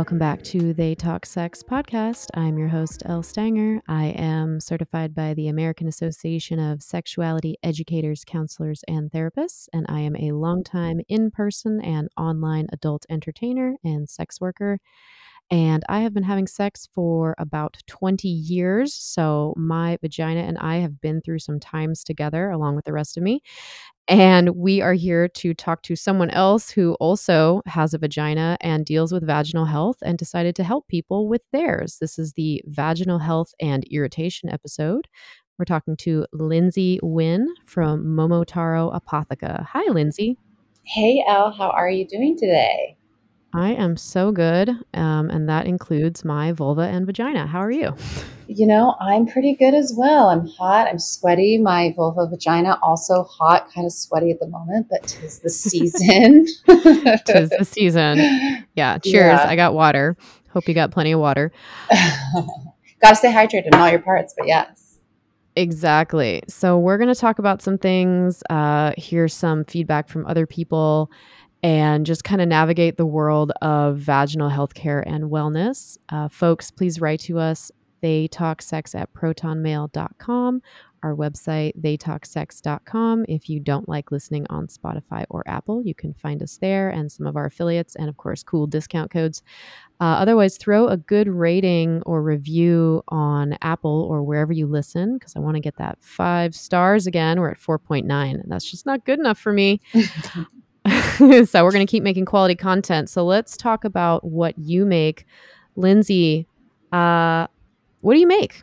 Welcome back to They Talk Sex podcast. I'm your host, Elle Stanger. I am certified by the American Association of Sexuality Educators, Counselors, and Therapists, and I am a longtime in person and online adult entertainer and sex worker. And I have been having sex for about 20 years. So my vagina and I have been through some times together along with the rest of me. And we are here to talk to someone else who also has a vagina and deals with vaginal health and decided to help people with theirs. This is the vaginal health and irritation episode. We're talking to Lindsay Wynn from Momotaro Apotheca. Hi, Lindsay. Hey, Elle, how are you doing today? I am so good. Um, and that includes my vulva and vagina. How are you? You know, I'm pretty good as well. I'm hot. I'm sweaty. My vulva vagina also hot, kind of sweaty at the moment, but tis the season. tis the season. Yeah. Cheers. Yeah. I got water. Hope you got plenty of water. Gotta stay hydrated in all your parts, but yes. Exactly. So we're going to talk about some things, uh, hear some feedback from other people, and just kind of navigate the world of vaginal healthcare and wellness. Uh, folks, please write to us. They talk sex at protonmail.com, our website, theytalksex.com. If you don't like listening on Spotify or Apple, you can find us there and some of our affiliates, and of course, cool discount codes. Uh, otherwise, throw a good rating or review on Apple or wherever you listen, because I want to get that five stars again. We're at 4.9, and that's just not good enough for me. so we're going to keep making quality content. So let's talk about what you make. Lindsay, uh, what do you make?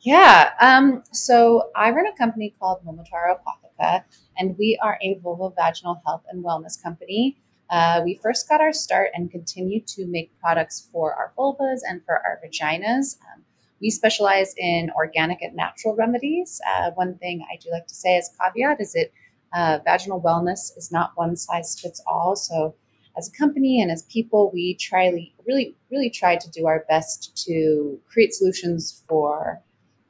Yeah. Um, so I run a company called Momotaro Apotheca, and we are a vulva vaginal health and wellness company. Uh, we first got our start and continue to make products for our vulvas and for our vaginas. Um, we specialize in organic and natural remedies. Uh, one thing I do like to say as caveat is it uh, vaginal wellness is not one size fits all. So, as a company and as people, we try really, really try to do our best to create solutions for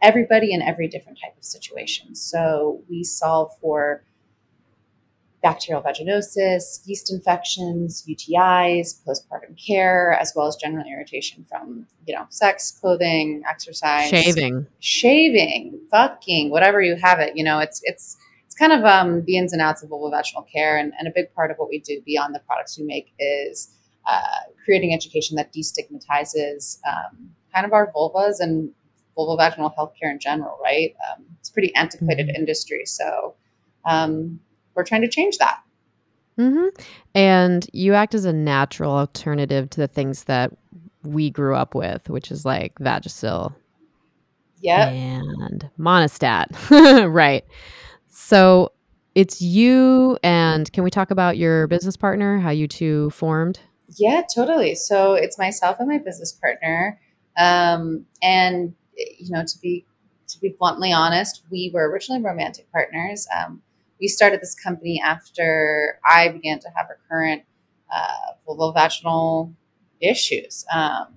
everybody in every different type of situation. So, we solve for bacterial vaginosis, yeast infections, UTIs, postpartum care, as well as general irritation from, you know, sex, clothing, exercise, shaving, shaving, fucking, whatever you have it. You know, it's it's kind of um, the ins and outs of vulvovaginal care. And, and, a big part of what we do beyond the products we make is uh, creating education that destigmatizes um, kind of our vulvas and vulvovaginal healthcare in general, right? Um, it's a pretty antiquated mm-hmm. industry. So um, we're trying to change that. Mm-hmm. And you act as a natural alternative to the things that we grew up with, which is like Vagisil. Yeah. And Monistat. right. So it's you and can we talk about your business partner, how you two formed? Yeah, totally. So it's myself and my business partner. Um, and you know, to be to be bluntly honest, we were originally romantic partners. Um, we started this company after I began to have recurrent uh, vulvovaginal issues. Um,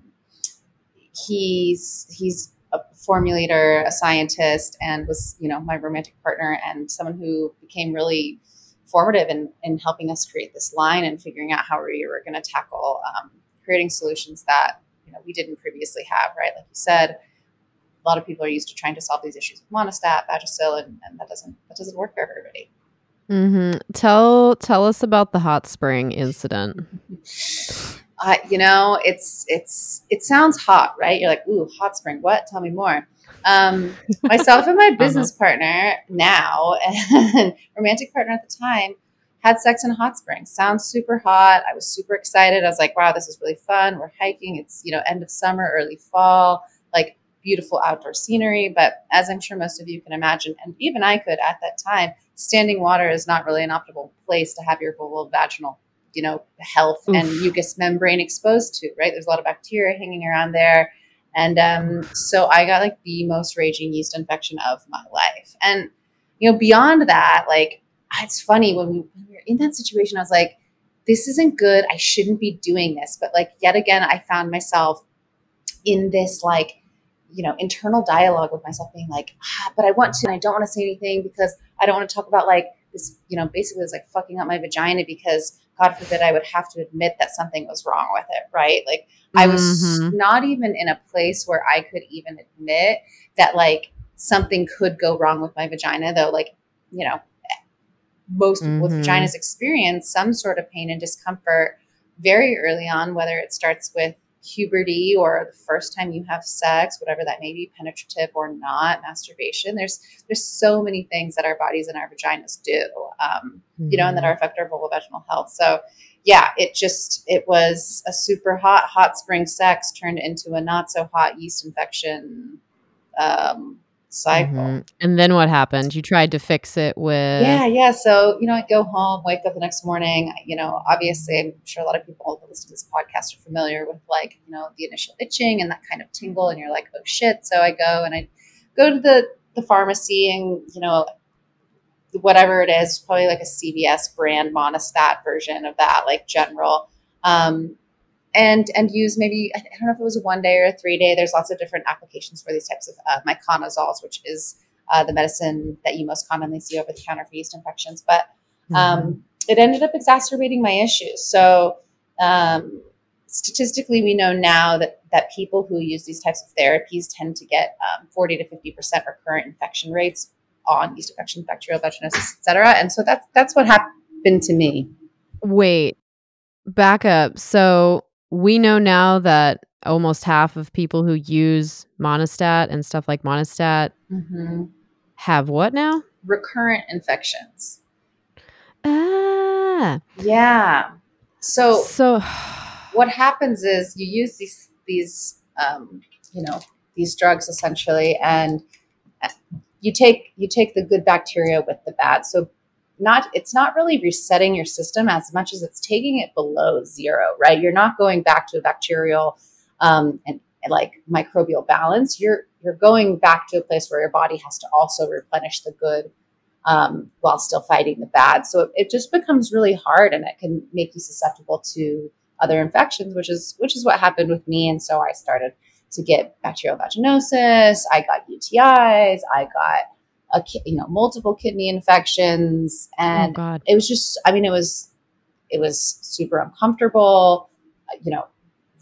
he's he's a formulator, a scientist, and was you know my romantic partner and someone who became really formative in, in helping us create this line and figuring out how we were going to tackle um, creating solutions that you know we didn't previously have. Right, like you said, a lot of people are used to trying to solve these issues with monistat, Vagisil, and, and that doesn't that doesn't work for everybody. Mm-hmm. Tell tell us about the hot spring incident. uh, you know, it's it's it sounds hot, right? You're like, ooh, hot spring. What? Tell me more. Um, myself and my uh-huh. business uh-huh. partner now and romantic partner at the time had sex in a hot spring. Sounds super hot. I was super excited. I was like, wow, this is really fun. We're hiking. It's you know end of summer, early fall, like beautiful outdoor scenery. But as I'm sure most of you can imagine, and even I could at that time, standing water is not really an optimal place to have your vulval vaginal you know health Oof. and mucous membrane exposed to right? There's a lot of bacteria hanging around there. And um, so i got like the most raging yeast infection of my life. And you know beyond that like it's funny when we, when we were in that situation i was like this isn't good. I shouldn't be doing this. But like yet again i found myself in this like you know internal dialogue with myself being like ah, but i want to and i don't want to say anything because i don't want to talk about like this you know basically it's like fucking up my vagina because God forbid, I would have to admit that something was wrong with it, right? Like I was Mhm. not even in a place where I could even admit that like something could go wrong with my vagina, though, like, you know, most people with vaginas experience some sort of pain and discomfort very early on, whether it starts with puberty or the first time you have sex, whatever that may be, penetrative or not, masturbation. There's there's so many things that our bodies and our vaginas do, um, you know, and that Mhm. are affect our vulvovaginal health. So yeah, it just it was a super hot hot spring sex turned into a not so hot yeast infection um, cycle. Mhm. And then what happened? You tried to fix it with Yeah, yeah. So, you know, I go home, wake up the next morning. You know, obviously, I'm sure a lot of people that listen to this podcast are familiar with like, you know, the initial itching and that kind of tingle, and you're like, oh shit. So I go and I go to the the pharmacy, and you know, whatever it is, probably like a CVS brand Monistat version of that, like general. Um, and and use maybe I don't know if it was a one day or a three day. There's lots of different applications for these types of uh, miconazoles, which is uh, the medicine that you most commonly see over the counter for yeast infections. But Mhm. um, it ended up exacerbating my issues. So um, statistically, we know now that that people who use these types of therapies tend to get um, 40 to 50 percent recurrent infection rates on yeast infection, bacterial vaginosis, et cetera. And so that's that's what happened to me. Wait, back up. So we know now that almost half of people who use Monistat and stuff like Monistat hmm have what now? Recurrent infections. Ah. Yeah. So So what happens is you use these these um, you know these drugs essentially, and uh, you take you take the good bacteria with the bad. So not it's not really resetting your system as much as it's taking it below zero. Right? You're not going back to a bacterial um, and, and like microbial balance. You're you're going back to a place where your body has to also replenish the good um, while still fighting the bad. So it, it just becomes really hard, and it can make you susceptible to other infections, which is which is what happened with me. And so I started to get bacterial vaginosis. I got UTIs. I got a you know multiple kidney infections, oh and god. it was just I mean it was it was super uncomfortable. uh, You know,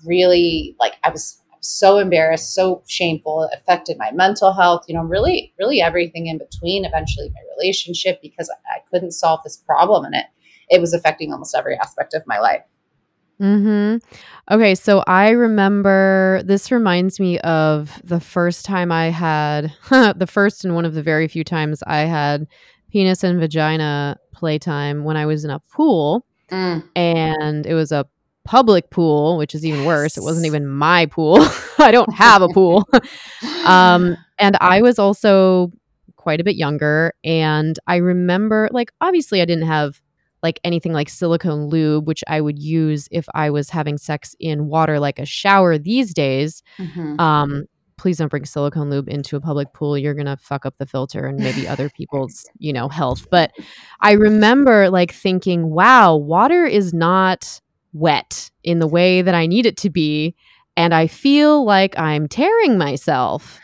really like I was so embarrassed, so shameful. It affected my mental health. You know, really, really everything in between. Eventually, my relationship because I, I couldn't solve this problem, and it it was affecting almost every aspect of my life. Mhm. Okay, so I remember this reminds me of the first time I had the first and one of the very few times I had penis and vagina playtime when I was in a pool Mm, and it was a public pool, which is even worse. It wasn't even my pool. I don't have a pool. um and I was also quite a bit younger and I remember like obviously I didn't have like anything like silicone lube which I would use if I was having sex in water like a shower these days. Mhm. Um please don't bring silicone lube into a public pool. You're going to fuck up the filter and maybe other people's, you know, health. But I remember like thinking, wow, water is not wet in the way that I need it to be. And I feel like I'm tearing myself.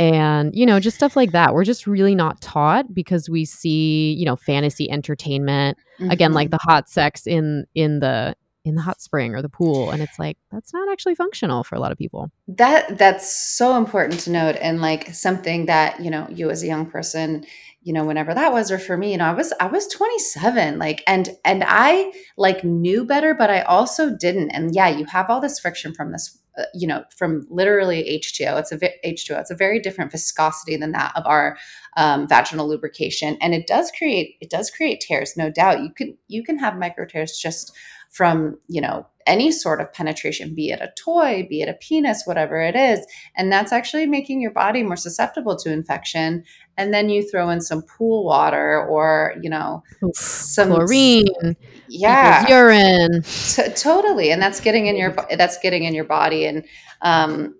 And, you know, just stuff like that. We're just really not taught because we see, you know, fantasy entertainment. Again, like Mhm. the hot sex in in the in the hot spring or the pool. And it's like, that's not actually functional for a lot of people. that that's so important to note and like something that you know you as a young person you know whenever that was or for me you know i was i was 27 like and and i like knew better but i also didn't and yeah you have all this friction from this uh, you know from literally h2o it's a vi- h2o it's a very different viscosity than that of our um, vaginal lubrication. And it does create it does create tears no doubt. You can you can have micro tears just from you know any sort of penetration be it a toy be it a penis whatever it is. And that's actually making your body more susceptible to infection. And then you throw in some pool water or you know Oof, some chlorine, yeah. urine. T- totally. And that's getting in your that's getting in your body. And um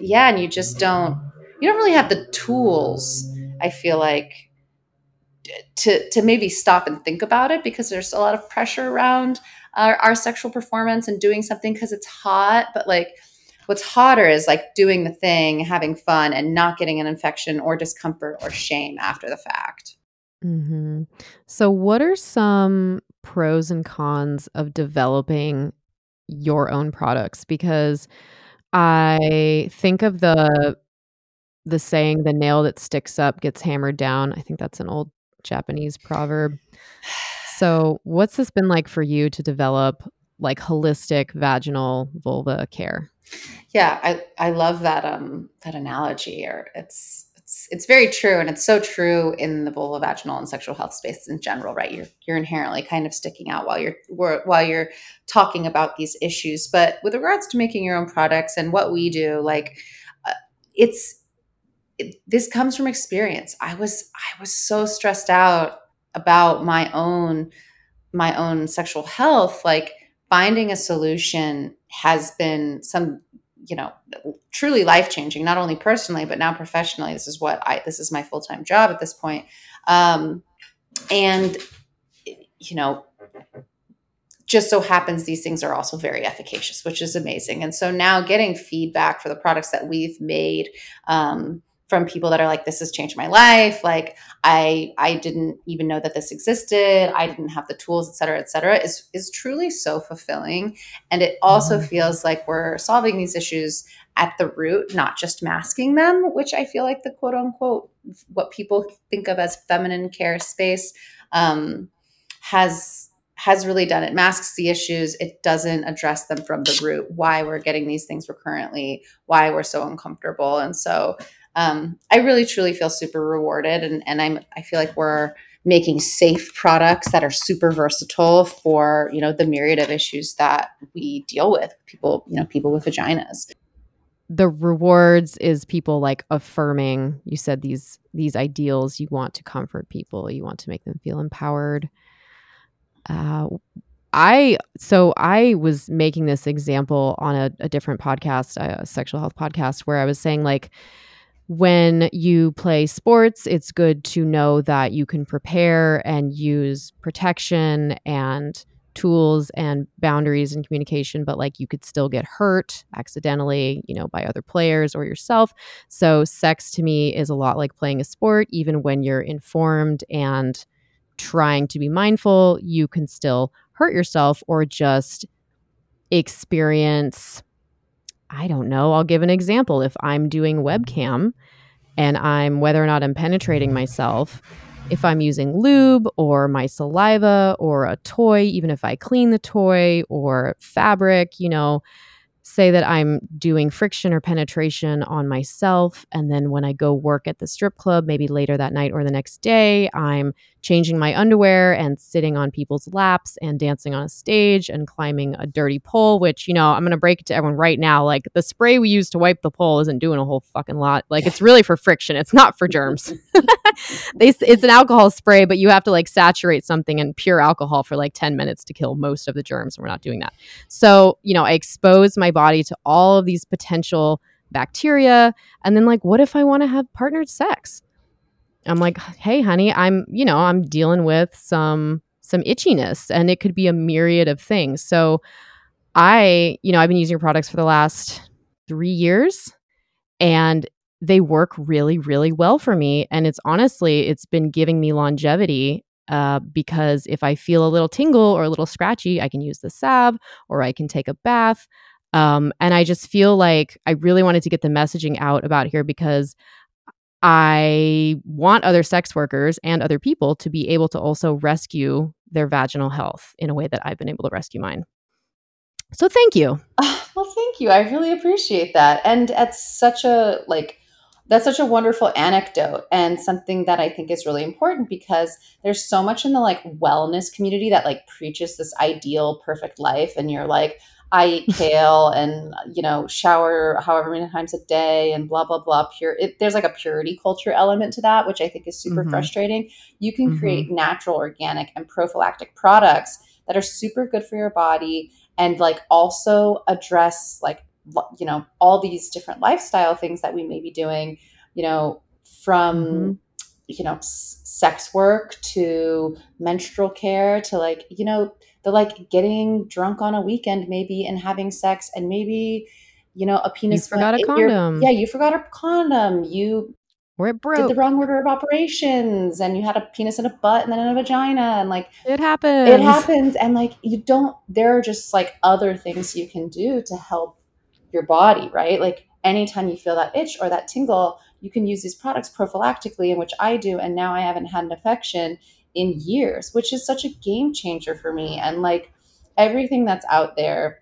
yeah and you just don't you don't really have the tools i feel like to to maybe stop and think about it because there's a lot of pressure around our, our sexual performance and doing something because it's hot but like what's hotter is like doing the thing having fun and not getting an infection or discomfort or shame after the fact Mm-hmm. So, what are some pros and cons of developing your own products because I think of the the saying, "The nail that sticks up gets hammered down." I think that's an old Japanese proverb. So, what's this been like for you to develop, like, holistic vaginal vulva care? Yeah, I I love that, um, that analogy, or it's it's it's very true, and it's so true in the vulva vaginal and sexual health space in general, right? You're you're inherently kind of sticking out while you're while you're talking about these issues. But with regards to making your own products and what we do, like, uh, it's it, this comes from experience. I was I was so stressed out about my own my own sexual health, like finding a solution has been some you know truly life changing not only personally but now professionally. This is what i this is my full-time job at this point. Um, and you know just so happens these things are also very efficacious which is amazing. And so now getting feedback for the products that we've made um, from people that are like this has changed my life. Like i i didn't even know that this existed. I didn't have the tools et cetera et cetera is is truly so fulfilling. And it also mm-hmm. feels like we're solving these issues at the root not just masking them which i feel like the quote unquote what people think of as feminine care space um, has has really done it. Masks the issues. It doesn't address them from the root why we're getting these things recurrently why we're so uncomfortable. And so um, I really truly feel super rewarded, and and I'm I feel like we're making safe products that are super versatile for you know the myriad of issues that we deal with people you know people with vaginas. The rewards is people like affirming you said these these ideals. You want to comfort people. You want to make them feel empowered. Uh, i so i was making this example on a, a different podcast a sexual health podcast where i was saying like when you play sports, it's good to know that you can prepare and use protection and tools and boundaries and communication, but like you could still get hurt accidentally, you know, by other players or yourself. So, sex to me is a lot like playing a sport. Even when you're informed and trying to be mindful, you can still hurt yourself or just experience I don't know. I'll give an example. If I'm doing webcam and I'm whether or not I'm penetrating myself, if I'm using lube or my saliva or a toy, even if I clean the toy or fabric, you know, say that I'm doing friction or penetration on myself. And then when I go work at the strip club, maybe later that night or the next day, I'm changing my underwear and sitting on people's laps and dancing on a stage and climbing a dirty pole, which, you know, I'm going to break it to everyone right now. Like the spray we use to wipe the pole isn't doing a whole fucking lot. Like it's really for friction, it's not for germs. they, it's an alcohol spray, but you have to like saturate something in pure alcohol for like 10 minutes to kill most of the germs. And we're not doing that. So, you know, I expose my body to all of these potential bacteria. And then, like, what if I want to have partnered sex? I'm like, hey, honey, I'm, you know, I'm dealing with some some itchiness and it could be a myriad of things. So I, you know, I've been using your products for the last three years and they work really, really well for me. And it's honestly, it's been giving me longevity uh, because if I feel a little tingle or a little scratchy, I can use the salve or I can take a bath. Um, and I just feel like I really wanted to get the messaging out about here because I want other sex workers and other people to be able to also rescue their vaginal health in a way that I've been able to rescue mine. So thank you. Oh, well, thank you. I really appreciate that. And it's such a like that's such a wonderful anecdote and something that I think is really important because there's so much in the like wellness community that like preaches this ideal perfect life and you're like I eat kale and you know shower however many times a day and blah blah blah. Pure. It, there's like a purity culture element to that, which I think is super mm-hmm. frustrating. You can mm-hmm. create natural, organic, and prophylactic products that are super good for your body and like also address like you know all these different lifestyle things that we may be doing. You know from mm-hmm you know s- sex work to menstrual care to like you know the like getting drunk on a weekend maybe and having sex and maybe you know a penis you forgot a condom yeah you forgot a condom you or it broke. did the wrong order of operations and you had a penis and a butt and then a vagina and like it happens. It happens and like you don't there are just like other things you can do to help your body, right? Like anytime you feel that itch or that tingle, you can use these products prophylactically, in which I do, and now I haven't had an infection in years, which is such a game changer for me. And like everything that's out there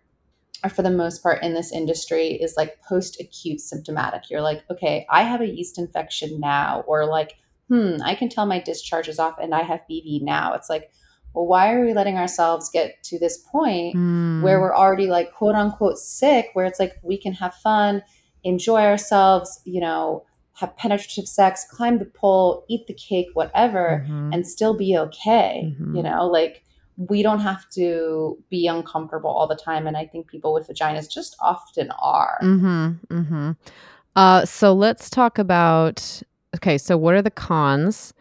or for the most part in this industry is like post acute symptomatic. You're like, okay, I have a yeast infection now, or like, hmm, I can tell my discharge is off and I have BV now. It's like, well, why are we letting ourselves get to this point mm. where we're already like quote unquote sick, where it's like we can have fun, enjoy ourselves, you know, have penetrative sex, climb the pole, eat the cake, whatever, mm-hmm. and still be okay, mm-hmm. you know, like we don't have to be uncomfortable all the time. And I think people with vaginas just often are. Mm-hmm, mm-hmm. Uh, so let's talk about okay, so what are the cons?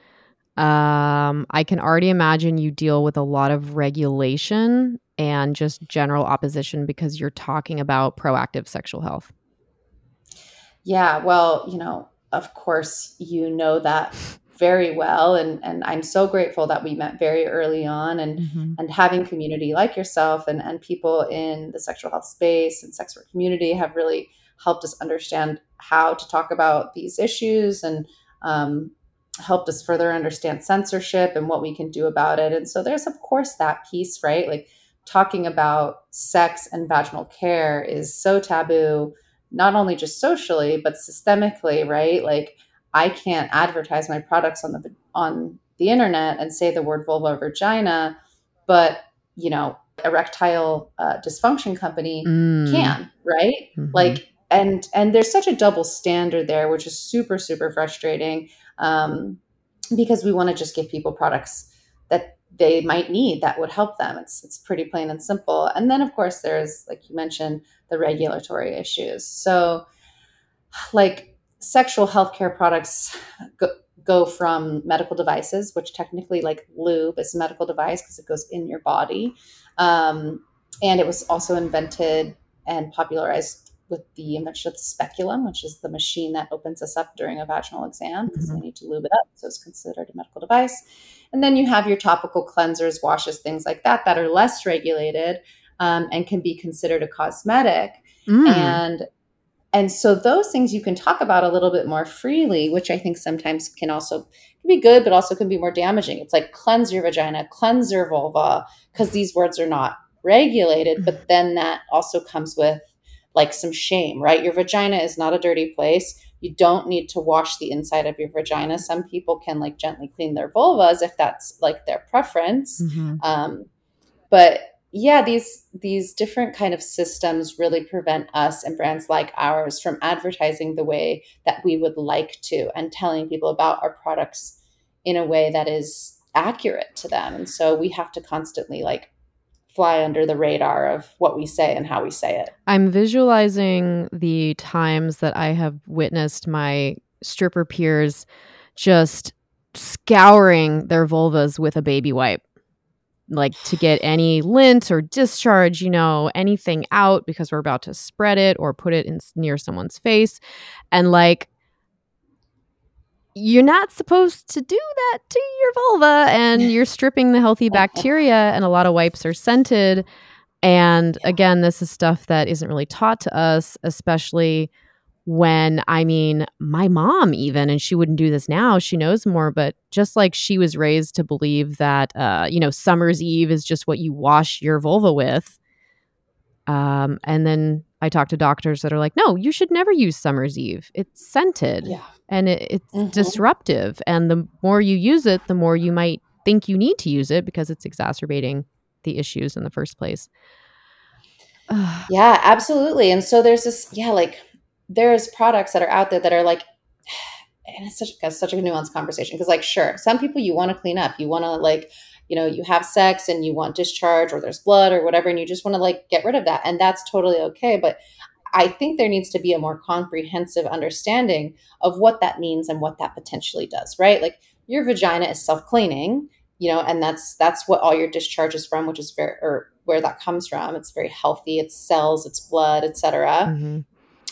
Um, I can already imagine you deal with a lot of regulation and just general opposition because you're talking about proactive sexual health. Yeah, well, you know, of course, you know that very well and and I'm so grateful that we met very early on and mm-hmm. and having community like yourself and and people in the sexual health space and sex work community have really helped us understand how to talk about these issues and um, helped us further understand censorship and what we can do about it and so there's of course that piece right like talking about sex and vaginal care is so taboo not only just socially but systemically right like I can't advertise my products on the on the internet and say the word vulva or vagina, but you know, erectile uh, dysfunction company mm. can, right? Mm-hmm. Like, and and there's such a double standard there, which is super super frustrating, um, because we want to just give people products that they might need that would help them. It's it's pretty plain and simple. And then of course there's like you mentioned the regulatory issues. So, like sexual healthcare products go, go from medical devices, which technically, like lube, is a medical device because it goes in your body. Um, and it was also invented and popularized with the invention of the speculum, which is the machine that opens us up during a vaginal exam because mm-hmm. we need to lube it up. So it's considered a medical device. And then you have your topical cleansers, washes, things like that, that are less regulated um, and can be considered a cosmetic. Mm. And and so those things you can talk about a little bit more freely which i think sometimes can also can be good but also can be more damaging it's like cleanse your vagina cleanse your vulva because these words are not regulated but mm-hmm. then that also comes with like some shame right? Your vagina is not a dirty place. You don't need to wash the inside of your vagina. Some people can like gently clean their vulvas if that's like their preference. Mm-hmm. um, but yeah these these different kind of systems really prevent us and brands like ours from advertising the way that we would like to and telling people about our products in a way that is accurate to them. And so we have to constantly like fly under the radar of what we say and how we say it i'm visualizing the times that i have witnessed my stripper peers just scouring their vulvas with a baby wipe like to get any lint or discharge, you know, anything out because we're about to spread it or put it in near someone's face. And like you're not supposed to do that to your vulva and you're stripping the healthy bacteria and a lot of wipes are scented. And again, this is stuff that isn't really taught to us, especially when I mean, my mom, even, and she wouldn't do this now, she knows more, but just like she was raised to believe that, uh, you know, Summer's Eve is just what you wash your vulva with. Um, and then I talk to doctors that are like, no, you should never use Summer's Eve. It's scented yeah. and it, it's mm-hmm. disruptive. And the more you use it, the more you might think you need to use it because it's exacerbating the issues in the first place. yeah, absolutely. And so there's this, yeah, like, there's products that are out there that are like and it's such, it's such a nuanced conversation because like sure some people you want to clean up you want to like you know you have sex and you want discharge or there's blood or whatever and you just want to like get rid of that and that's totally okay but i think there needs to be a more comprehensive understanding of what that means and what that potentially does right? Like your vagina is self-cleaning you know and that's that's what all your discharge is from which is very or where that comes from. It's very healthy it's cells it's blood etc mm-hmm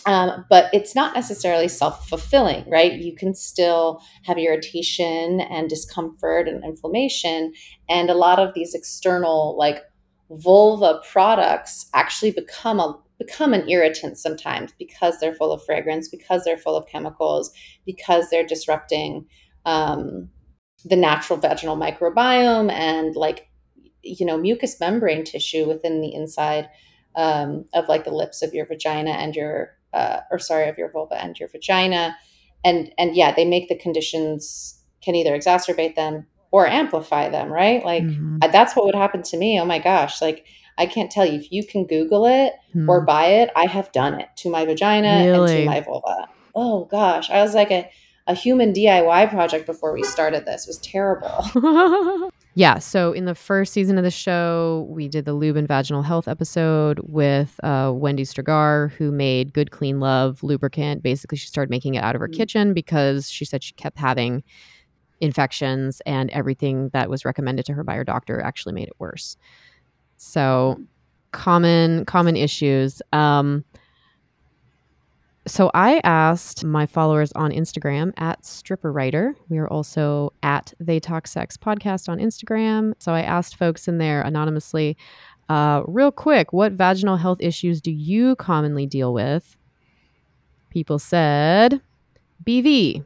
um, but it's not necessarily self fulfilling, right? You can still have irritation and discomfort and inflammation. And a lot of these external, like vulva products, actually become a become an irritant sometimes because they're full of fragrance, because they're full of chemicals, because they're disrupting um, the natural vaginal microbiome and like you know mucous membrane tissue within the inside um, of like the lips of your vagina and your uh, or sorry of your vulva and your vagina. And and yeah they make the conditions can either exacerbate them or amplify them right? Like mm-hmm. that's what would happen to me. Oh my gosh. Like i can't tell you. If you can google it mm. or buy it i have done it to my vagina really? and to my vulva. Oh gosh. I was like a, a human diy project before we started this. It was terrible Yeah. So in the first season of the show, we did the lube and vaginal health episode with uh, Wendy Strgar, who made Good Clean Love lubricant. Basically, she started making it out of her mm-hmm. kitchen because she said she kept having infections and everything that was recommended to her by her doctor actually made it worse. So common common issues. Um, so I asked my followers on Instagram at Stripper Writer. We are also at They Talk Sex podcast on Instagram. So I asked folks in there anonymously, uh, real quick, what vaginal health issues do you commonly deal with? People said BV,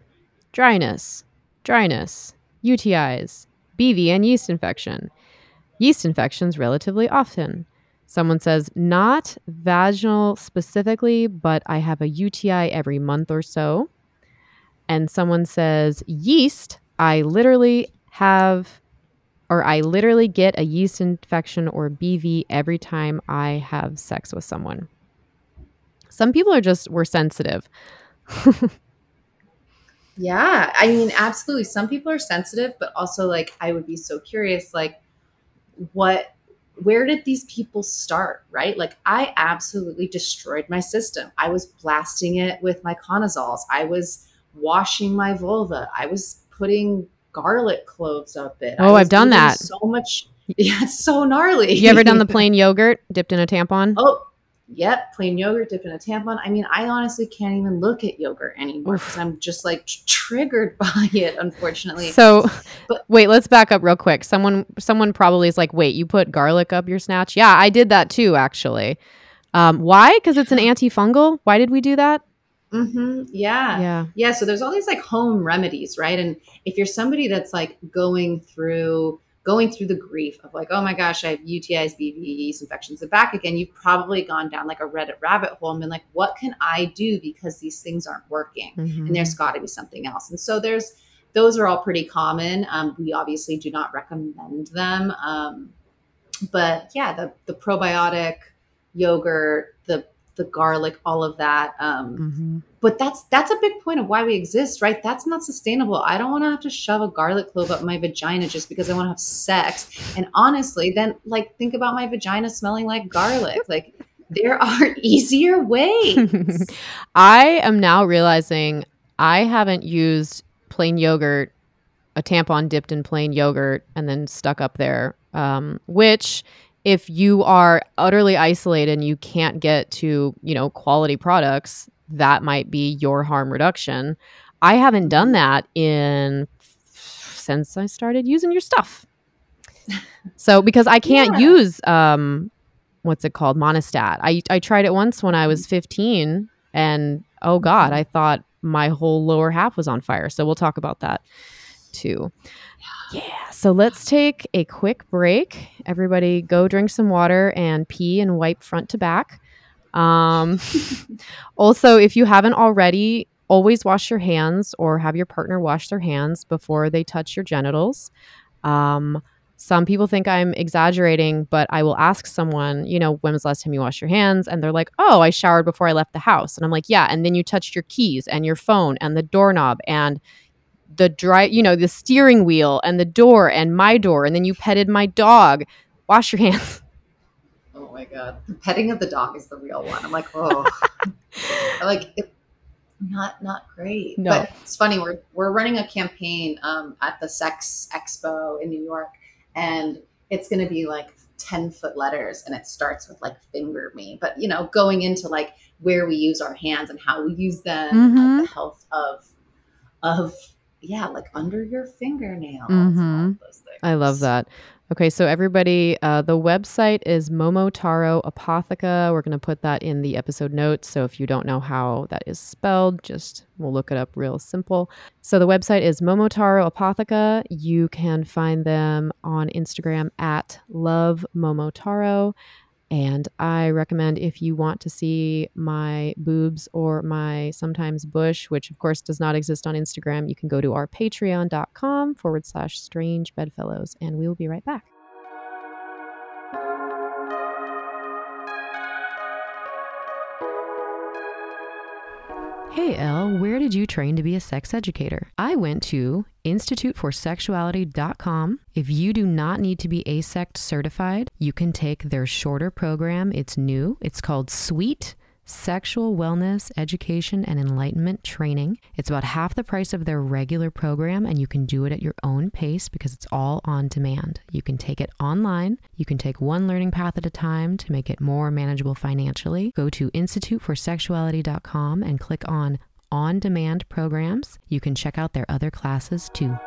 dryness, dryness, UTIs, BV and yeast infection. Yeast infections relatively often. Someone says, not vaginal specifically, but I have a UTI every month or so. And someone says, yeast, I literally have, or I literally get a yeast infection or BV every time I have sex with someone. Some people are just, we're sensitive. yeah. I mean, absolutely. Some people are sensitive, but also, like, I would be so curious, like, what where did these people start, right? Like I absolutely destroyed my system. I was blasting it with miconazoles. I was washing my vulva. I was putting garlic cloves up it. Oh, I've done that. So much. Yeah, it's so gnarly. You ever done the plain yogurt dipped in a tampon? Oh, Yep, plain yogurt dipped in a tampon. I mean, I honestly can't even look at yogurt anymore because I'm just like triggered by it, unfortunately. So, but, wait, let's back up real quick. Someone, someone probably is like, "Wait, you put garlic up your snatch?" Yeah, I did that too, actually. Um, why? Because it's an antifungal. Why did we do that? Mm-hmm. Yeah. Yeah. Yeah. So there's all these like home remedies, right? And if you're somebody that's like going through going through the grief of like, oh my gosh, I have UTIs, BV, yeast infections, and back again, you've probably gone down like a Reddit rabbit hole and been like, what can I do because these things aren't working? Mm-hmm. And there's got to be something else. And so there's those are all pretty common. Um, we obviously do not recommend them. Um, but yeah, the the probiotic yogurt, the garlic, all of that. Um, mm-hmm. But that's that's a big point of why we exist, right? That's not sustainable. I don't want to have to shove a garlic clove up my vagina just because I want to have sex. And honestly, then like think about my vagina smelling like garlic. Like there are easier ways. I am now realizing I haven't used plain yogurt, a tampon dipped in plain yogurt, and then stuck up there, um, which if you are utterly isolated and you can't get to, you know, quality products, that might be your harm reduction. I haven't done that in since I started using your stuff. So because I can't yeah. use um what's it called monistat. I I tried it once when I was mm-hmm. 15 and oh god, I thought my whole lower half was on fire. So we'll talk about that too. Yeah. So let's take a quick break. Everybody go drink some water and pee and wipe front to back. Um, also, if you haven't already, always wash your hands or have your partner wash their hands before they touch your genitals. Um, some people think I'm exaggerating, but I will ask someone, you know, when was the last time you washed your hands? And they're like, oh, I showered before I left the house. And I'm like, yeah. And then you touched your keys and your phone and the doorknob and the dry, you know, the steering wheel and the door and my door, and then you petted my dog. Wash your hands. Oh my god, the petting of the dog is the real one. I'm like, oh, like it, not not great. No, but it's funny. We're we're running a campaign um, at the Sex Expo in New York, and it's going to be like 10 foot letters and it starts with like finger me but you know going into like where we use our hands and how we use them mm-hmm. the health of of yeah like under your fingernails mm-hmm. i love that Okay, so everybody, uh, the website is Momotaro Apotheca. We're going to put that in the episode notes. So if you don't know how that is spelled, just we'll look it up real simple. So the website is Momotaro Apotheca. You can find them on Instagram at Love Momotaro. And I recommend if you want to see my boobs or my sometimes bush, which of course does not exist on Instagram, you can go to our patreon.com forward slash strange bedfellows and we will be right back. Hey, Elle, where did you train to be a sex educator? I went to instituteforsexuality.com. If you do not need to be AASECT certified, you can take their shorter program. It's new, it's called Sweet sexual wellness, education, and enlightenment training. It's about half the price of their regular program, and you can do it at your own pace because it's all on demand. You can take it online. You can take one learning path at a time to make it more manageable financially. Go to instituteforsexuality.com and click on on demand programs. You can check out their other classes too.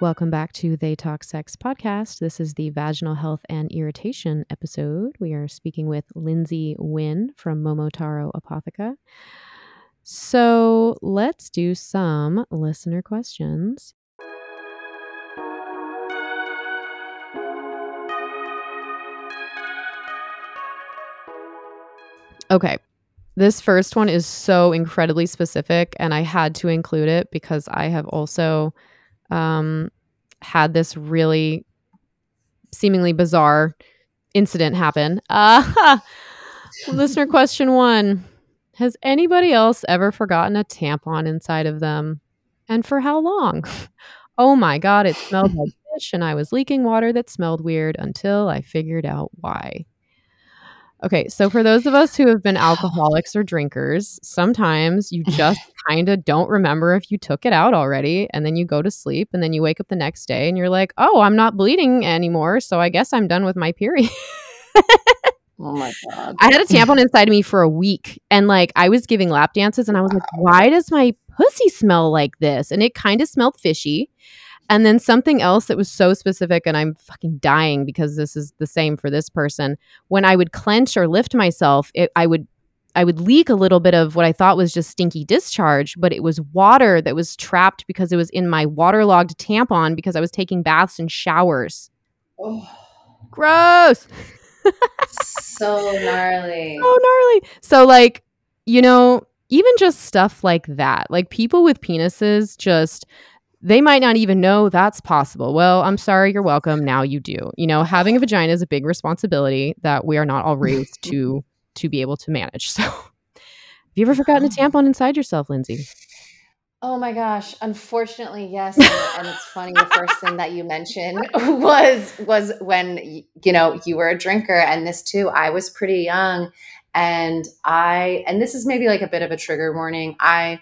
Welcome back to They Talk Sex podcast. This is the vaginal health and irritation episode. We are speaking with Lindsay Wynn from Momotaro Apotheca. So let's do some listener questions. Okay. This first one is so incredibly specific, and I had to include it because I have also um, had this really seemingly bizarre incident happen. Uh, listener question one Has anybody else ever forgotten a tampon inside of them? And for how long? oh my God, it smelled like fish, and I was leaking water that smelled weird until I figured out why. Okay, so for those of us who have been alcoholics or drinkers, sometimes you just kind of don't remember if you took it out already and then you go to sleep and then you wake up the next day and you're like, "Oh, I'm not bleeding anymore, so I guess I'm done with my period." oh my god. I had a tampon inside of me for a week and like I was giving lap dances and I was like, "Why does my pussy smell like this?" And it kind of smelled fishy. And then something else that was so specific, and I'm fucking dying because this is the same for this person. When I would clench or lift myself, it, I would I would leak a little bit of what I thought was just stinky discharge, but it was water that was trapped because it was in my waterlogged tampon because I was taking baths and showers. Oh. Gross. so gnarly. So gnarly. So like, you know, even just stuff like that. Like people with penises just they might not even know that's possible. Well, I'm sorry, you're welcome. Now you do. You know, having a vagina is a big responsibility that we are not all raised to to be able to manage. So, have you ever forgotten a um, tampon inside yourself, Lindsay? Oh my gosh! Unfortunately, yes. And, and it's funny. The first thing that you mentioned was was when you know you were a drinker, and this too. I was pretty young, and I and this is maybe like a bit of a trigger warning. I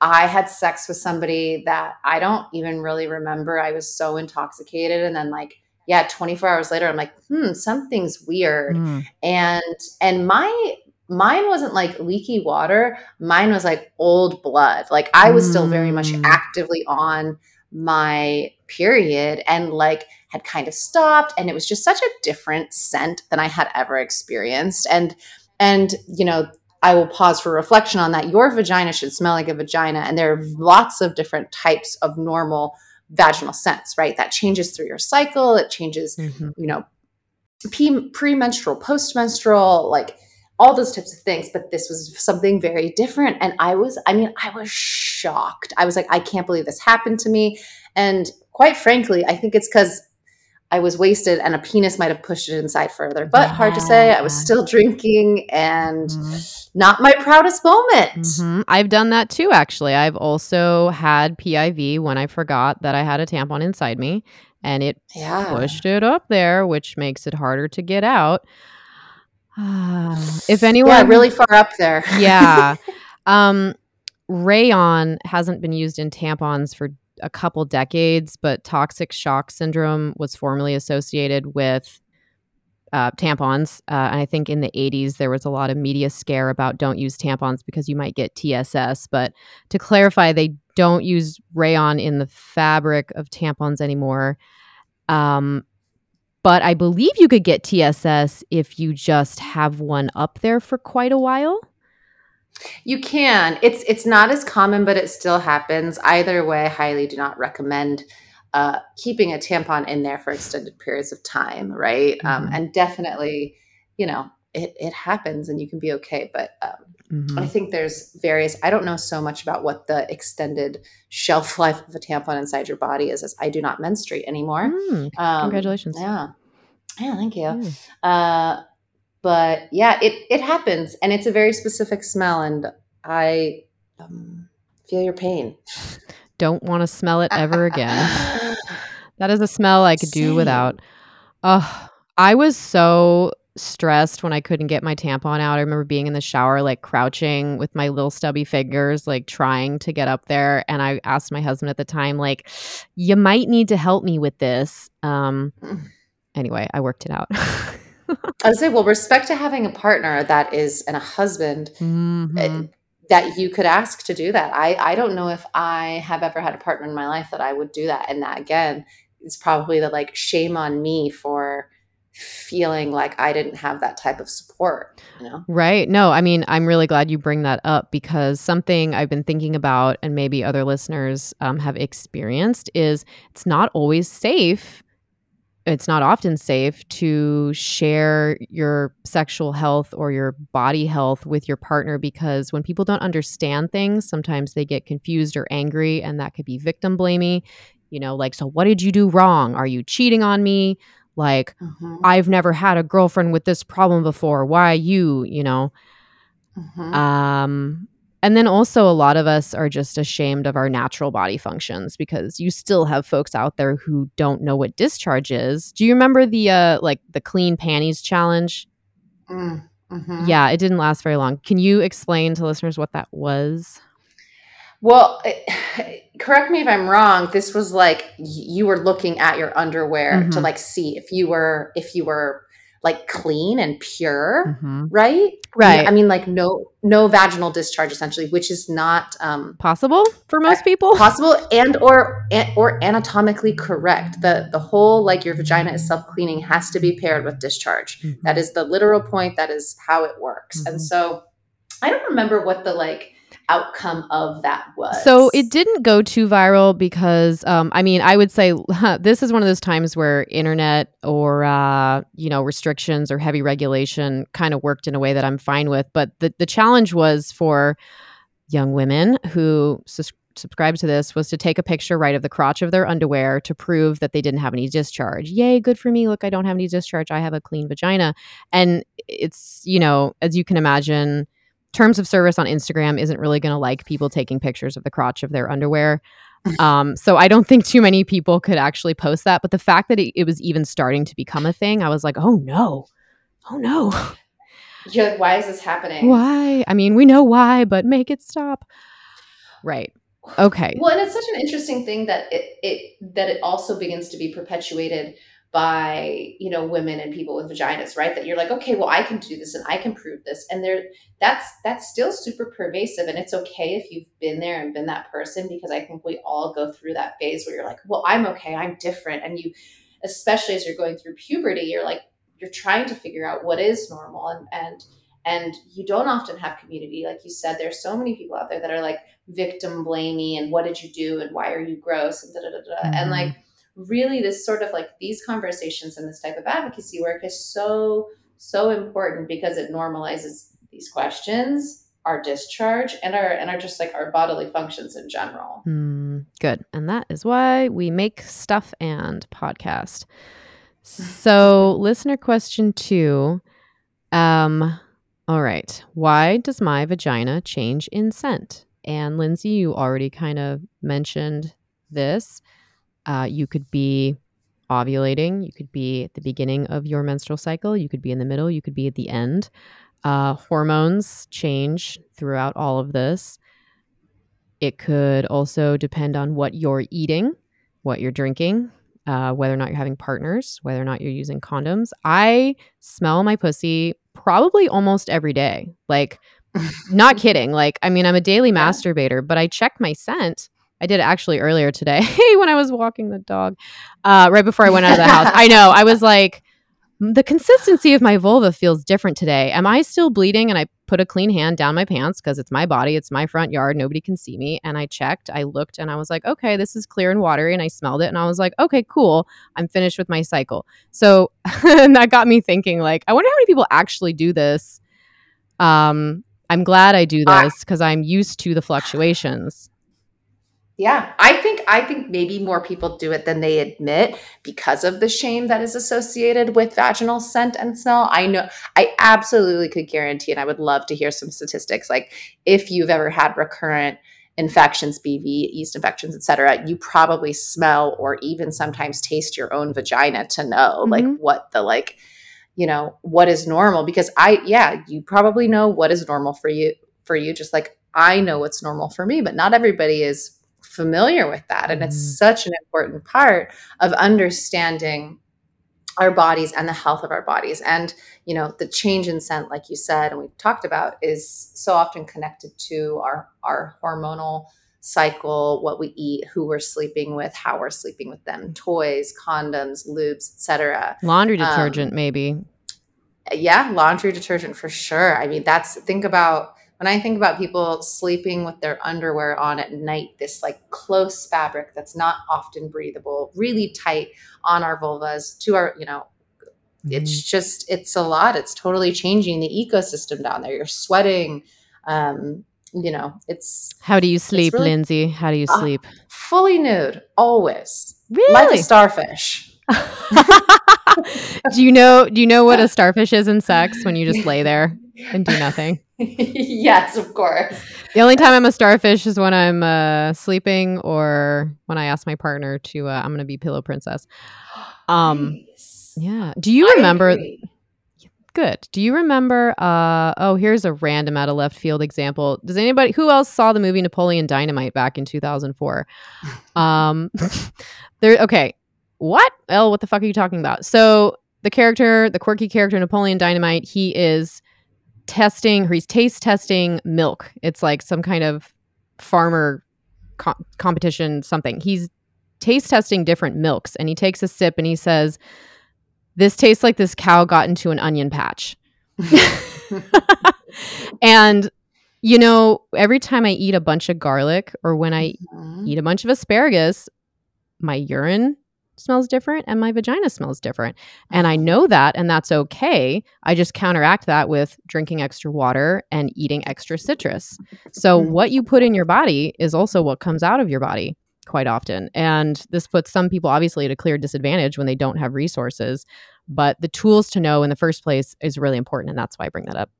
I had sex with somebody that I don't even really remember. I was so intoxicated. And then like, yeah, 24 hours later, I'm like, hmm, something's weird. Mm. And and my mine wasn't like leaky water. Mine was like old blood. Like I was mm. still very much mm. actively on my period and like had kind of stopped. And it was just such a different scent than I had ever experienced. And and you know I will pause for reflection on that. Your vagina should smell like a vagina, and there are lots of different types of normal vaginal scents, right? That changes through your cycle. It changes, mm-hmm. you know, premenstrual, postmenstrual, like all those types of things. But this was something very different, and I was, I mean, I was shocked. I was like, I can't believe this happened to me, and quite frankly, I think it's because I was wasted and a penis might have pushed it inside further. But yeah. hard to say. I was still drinking and mm-hmm. not my proudest moment. Mm-hmm. I've done that too, actually. I've also had PIV when I forgot that I had a tampon inside me and it yeah. pushed it up there, which makes it harder to get out. if anyone. Yeah, really far up there. yeah. Um, rayon hasn't been used in tampons for a couple decades, but toxic shock syndrome was formerly associated with uh, tampons. Uh, and I think in the 80s, there was a lot of media scare about don't use tampons because you might get TSS. But to clarify, they don't use rayon in the fabric of tampons anymore. Um, but I believe you could get TSS if you just have one up there for quite a while. You can. It's it's not as common, but it still happens. Either way, I highly do not recommend uh, keeping a tampon in there for extended periods of time, right? Um, Mhm. and definitely, you know, it, it happens and you can be okay. But um, Mhm. I think there's various, I don't know so much about what the extended shelf life of a tampon inside your body is, as I do not menstruate anymore. Mm, Um, congratulations. Yeah. Yeah, thank you. Yeah. Uh, but yeah, it, it happens and it's a very specific smell. And I um, feel your pain. Don't want to smell it ever again. That is a smell I could do without. Oh, I was so stressed when I couldn't get my tampon out. I remember being in the shower, like crouching with my little stubby fingers, like trying to get up there. And I asked my husband at the time, like, you might need to help me with this. Um, Mm. anyway, I worked it out. I would say, well, respect to having a partner that is and a husband Mhm. uh, that you could ask to do that. I I don't know if I have ever had a partner in my life that I would do that. And that again is probably the like shame on me for feeling like I didn't have that type of support. You know. Right. No, I mean, I'm really glad you bring that up because something I've been thinking about and maybe other listeners um, have experienced is it's not always safe. It's not often safe to share your sexual health or your body health with your partner because when people don't understand things, sometimes they get confused or angry, and that could be victim blaming. You know, like, so what did you do wrong? Are you cheating on me? Like, Mhm, I've never had a girlfriend with this problem before. Why you, you know? mhm. Um and then also a lot of us are just ashamed of our natural body functions because you still have folks out there who don't know what discharge is. Do you remember the uh like the clean panties challenge? Mm, mhm. Yeah, it didn't last very long. Can you explain to listeners what that was? Well, it, correct me if I'm wrong. This was like you were looking at your underwear to Mhm. like see if you were if you were like clean and pure, Mhm. right? Right. I mean, like no no vaginal discharge essentially, which is not um, Possible for most people? possible and or an- or anatomically correct. The the whole like your vagina is self cleaning has to be paired with discharge. Mhm. That is the literal point. That is how it works. Mhm. And so, I don't remember what the like outcome of that was. So it didn't go too viral because, um, I mean, I would say this is one of those times where internet or uh, you know restrictions or heavy regulation kind of worked in a way that I'm fine with. But the the challenge was for young women who sus- subscribed to this was to take a picture right of the crotch of their underwear to prove that they didn't have any discharge. Yay, good for me! Look, I don't have any discharge. I have a clean vagina, and it's you know as you can imagine terms of service on Instagram isn't really going to like people taking pictures of the crotch of their underwear. Um, so I don't think too many people could actually post that. But the fact that it, it was even starting to become a thing, I was like, oh no, oh no, You're like, why is this happening? why? I mean, we know why, but make it stop. Right. Okay. Well, and it's such an interesting thing that it, it that it also begins to be perpetuated by you know women and people with vaginas, right? That you're like, okay, well, I can do this and I can prove this, and there that's that's still super pervasive, and it's okay if you've been there and been that person because I think we all go through that phase where you're like, well, I'm okay, I'm different, and you, especially as you're going through puberty, you're like you're trying to figure out what is normal and and and you don't often have community like you said there's so many people out there that are like victim blaming and what did you do and why are you gross and da da da da. And Mhm. like really this sort of like these conversations and this type of advocacy work is so so important because it normalizes these questions, our discharge and our and our just like our bodily functions in general. Hmm, good. And that is why we make stuff and podcast. So, listener question two. Um, all right. Why does my vagina change in scent? And Lindsay, you already kind of mentioned this. Uh, you could be ovulating, you could be at the beginning of your menstrual cycle, you could be in the middle, you could be at the end. Uh, hormones change throughout all of this. It could also depend on what you're eating, what you're drinking, uh, whether or not you're having partners, whether or not you're using condoms. I smell my pussy probably almost every day. Like, not kidding. Like, I mean, I'm a daily Yeah. masturbator, but I check my scent. I did it actually earlier today when I was walking the dog, uh, right before I went out of the house. I know. I was like, the consistency of my vulva feels different today. Am I still bleeding? And I put a clean hand down my pants because it's my body, it's my front yard, nobody can see me. And I checked, I looked, and I was like, okay, this is clear and watery. And I smelled it, and I was like, okay, cool. I'm finished with my cycle. So and that got me thinking, like, I wonder how many people actually do this. Um, I'm glad I do this because I'm used to the fluctuations. Yeah, I think I think maybe more people do it than they admit because of the shame that is associated with vaginal scent and smell. I know I absolutely could guarantee and I would love to hear some statistics like if you've ever had recurrent infections, BV, yeast infections, etc., you probably smell or even sometimes taste your own vagina to know like Mhm. what the like you know, what is normal because I yeah, you probably know what is normal for you for you just like I know what's normal for me, but not everybody is familiar with that. And it's such an important part of understanding our bodies and the health of our bodies. And, you know, the change in scent, like you said, and we've talked about, is so often connected to our, our hormonal cycle, what we eat, who we're sleeping with, how we're sleeping with them, toys, condoms, lubes, etc. Laundry detergent, Um, maybe. Yeah, laundry detergent for sure. I mean, that's think about when I think about people sleeping with their underwear on at night, this like close fabric that's not often breathable, really tight on our vulvas to our, you know, it's just it's a lot. It's totally changing the ecosystem down there. You're sweating. Um, you know, it's How do you sleep, really- Lindsay? How do you Ah, sleep? fully nude, always. Really? Like a starfish. do you know do you know what a starfish is in sex when you just lay there and do nothing? yes, of course. The only time I'm a starfish is when I'm uh, sleeping or when I ask my partner to uh, I'm going to be pillow princess. Um Nice. yeah. Do you remember good. Do you remember uh oh, here's a random out of left field example. Does anybody who else saw the movie Napoleon Dynamite back in 2004? um there okay. What? El, what the fuck are you talking about? So the character, the quirky character Napoleon Dynamite, he is testing or he's taste testing milk. It's like some kind of farmer co- competition something. He's taste testing different milks and he takes a sip and he says this tastes like this cow got into an onion patch. and you know, every time I eat a bunch of garlic or when I Mhm. eat a bunch of asparagus, my urine smells different and my vagina smells different. And I know that, and that's okay. I just counteract that with drinking extra water and eating extra citrus. So, Mhm. what you put in your body is also what comes out of your body quite often. And this puts some people obviously at a clear disadvantage when they don't have resources. But the tools to know in the first place is really important. And that's why I bring that up.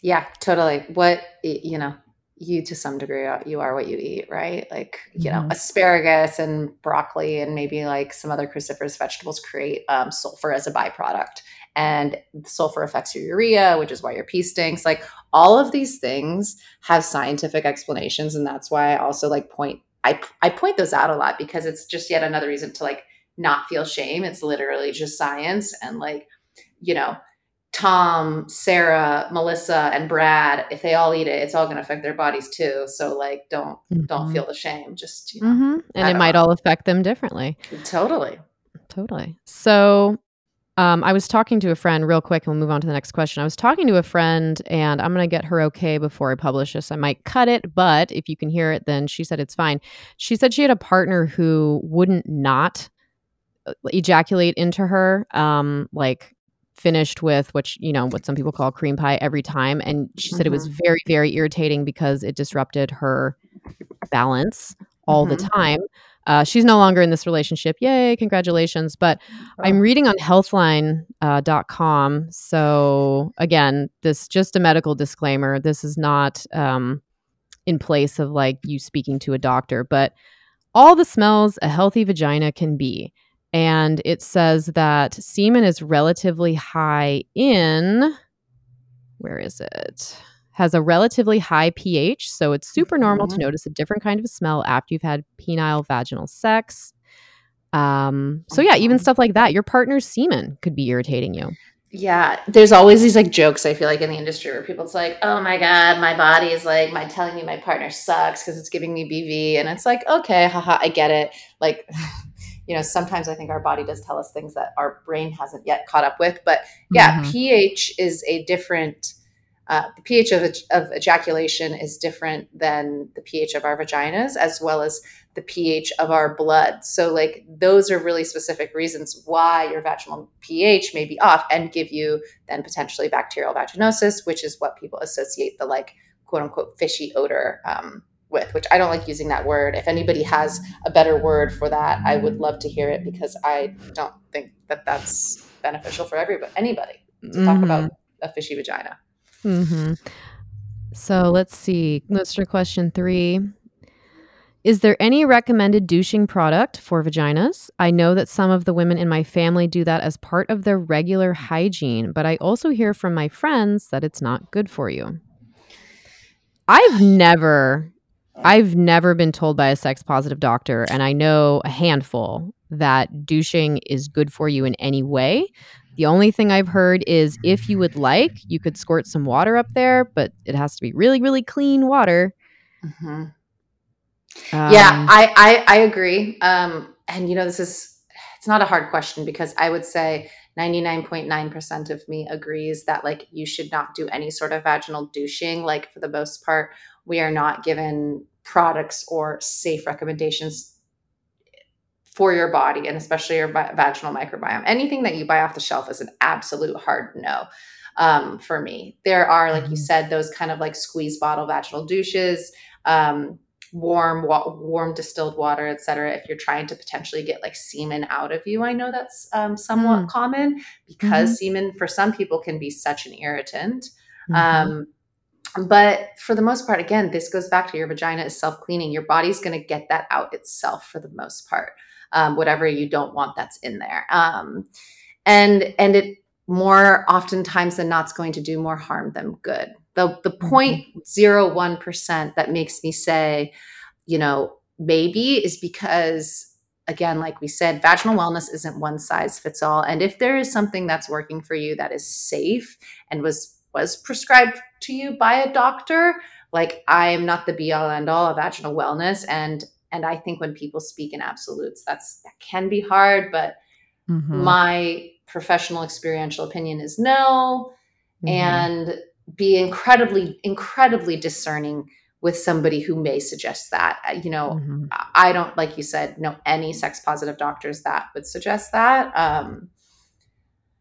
Yeah, totally. What you know, you to some degree you are what you eat, right? Like you know, Mhm. asparagus and broccoli and maybe like some other cruciferous vegetables create um, sulfur as a byproduct, and sulfur affects your urea, which is why your pee stinks. Like all of these things have scientific explanations, and that's why I also like point I I point those out a lot because it's just yet another reason to like not feel shame. It's literally just science and like you know Tom, Sarah, Melissa, and Brad, if they all eat it, it's all going to affect their bodies too. So like, don't don't Mhm. feel the shame. Just you know, Mhm. And it don't might know. all affect them differently. totally. Totally. So, um, I was talking to a friend real quick, and we'll move on to the next question. I was talking to a friend, and I'm going to get her okay before I publish this. I might cut it, but if you can hear it, then she said it's fine. She said she had a partner who wouldn't not uh, ejaculate into her, um, like finished with which you know what some people call cream pie every time. And she said it was very very irritating because it disrupted her balance all the Mhm. time. Uh, she's no longer in this relationship. Yay congratulations. But i'm reading on healthline.com uh, so again this just a medical disclaimer this is not um, in place of like you speaking to a doctor but all the smells a healthy vagina can be and it says that semen is relatively high in where is it has a relatively high pH, so it's super normal mm-hmm. to notice a different kind of smell after you've had penile vaginal sex. Um, so yeah, even stuff like that. Your partner's semen could be irritating you. Yeah, there's always these like jokes I feel like in the industry where people it's like, "Oh my god, my body is like my telling me my partner sucks because it's giving me BV." And it's like, "Okay, haha, I get it." Like you know, sometimes I think our body does tell us things that our brain hasn't yet caught up with, but yeah, mm-hmm. pH is a different uh, the pH of, of ejaculation is different than the pH of our vaginas, as well as the pH of our blood. So, like, those are really specific reasons why your vaginal pH may be off and give you then potentially bacterial vaginosis, which is what people associate the like quote unquote fishy odor um, with, which I don't like using that word. If anybody has a better word for that, I would love to hear it because I don't think that that's beneficial for everybody, anybody to mm-hmm. talk about a fishy vagina. Mm-hmm. So let's see. Listener question three. Is there any recommended douching product for vaginas? I know that some of the women in my family do that as part of their regular hygiene, but I also hear from my friends that it's not good for you. I've never I've never been told by a sex positive doctor and I know a handful that douching is good for you in any way. The only thing I've heard is if you would like, you could squirt some water up there, but it has to be really, really clean water. Mm-hmm. Um, yeah, I, I, I agree. Um, and you know, this is it's not a hard question because I would say 99.9% of me agrees that like you should not do any sort of vaginal douching. Like for the most part, we are not given products or safe recommendations for your body and especially your vaginal microbiome. Anything that you buy off the shelf is an absolute hard no um, for me. There are, like you mm-hmm. said, those kind of like squeeze bottle vaginal douches, um, warm, wa- warm distilled water, etc. If you're trying to potentially get like semen out of you, I know that's um, somewhat mm. common because mm-hmm. semen for some people can be such an irritant. Mm-hmm. Um, but for the most part, again, this goes back to your vagina is self cleaning. Your body's going to get that out itself for the most part um, whatever you don't want that's in there. Um, and and it more oftentimes than not is going to do more harm than good. The the mm-hmm. 0.01 percent that makes me say, you know, maybe is because again, like we said, vaginal wellness isn't one size fits all. And if there is something that's working for you that is safe and was was prescribed to you by a doctor, like I am not the be all end all of vaginal wellness. And and i think when people speak in absolutes that's that can be hard but mm-hmm. my professional experiential opinion is no mm-hmm. and be incredibly incredibly discerning with somebody who may suggest that uh, you know mm-hmm. i don't like you said know any sex positive doctors that would suggest that um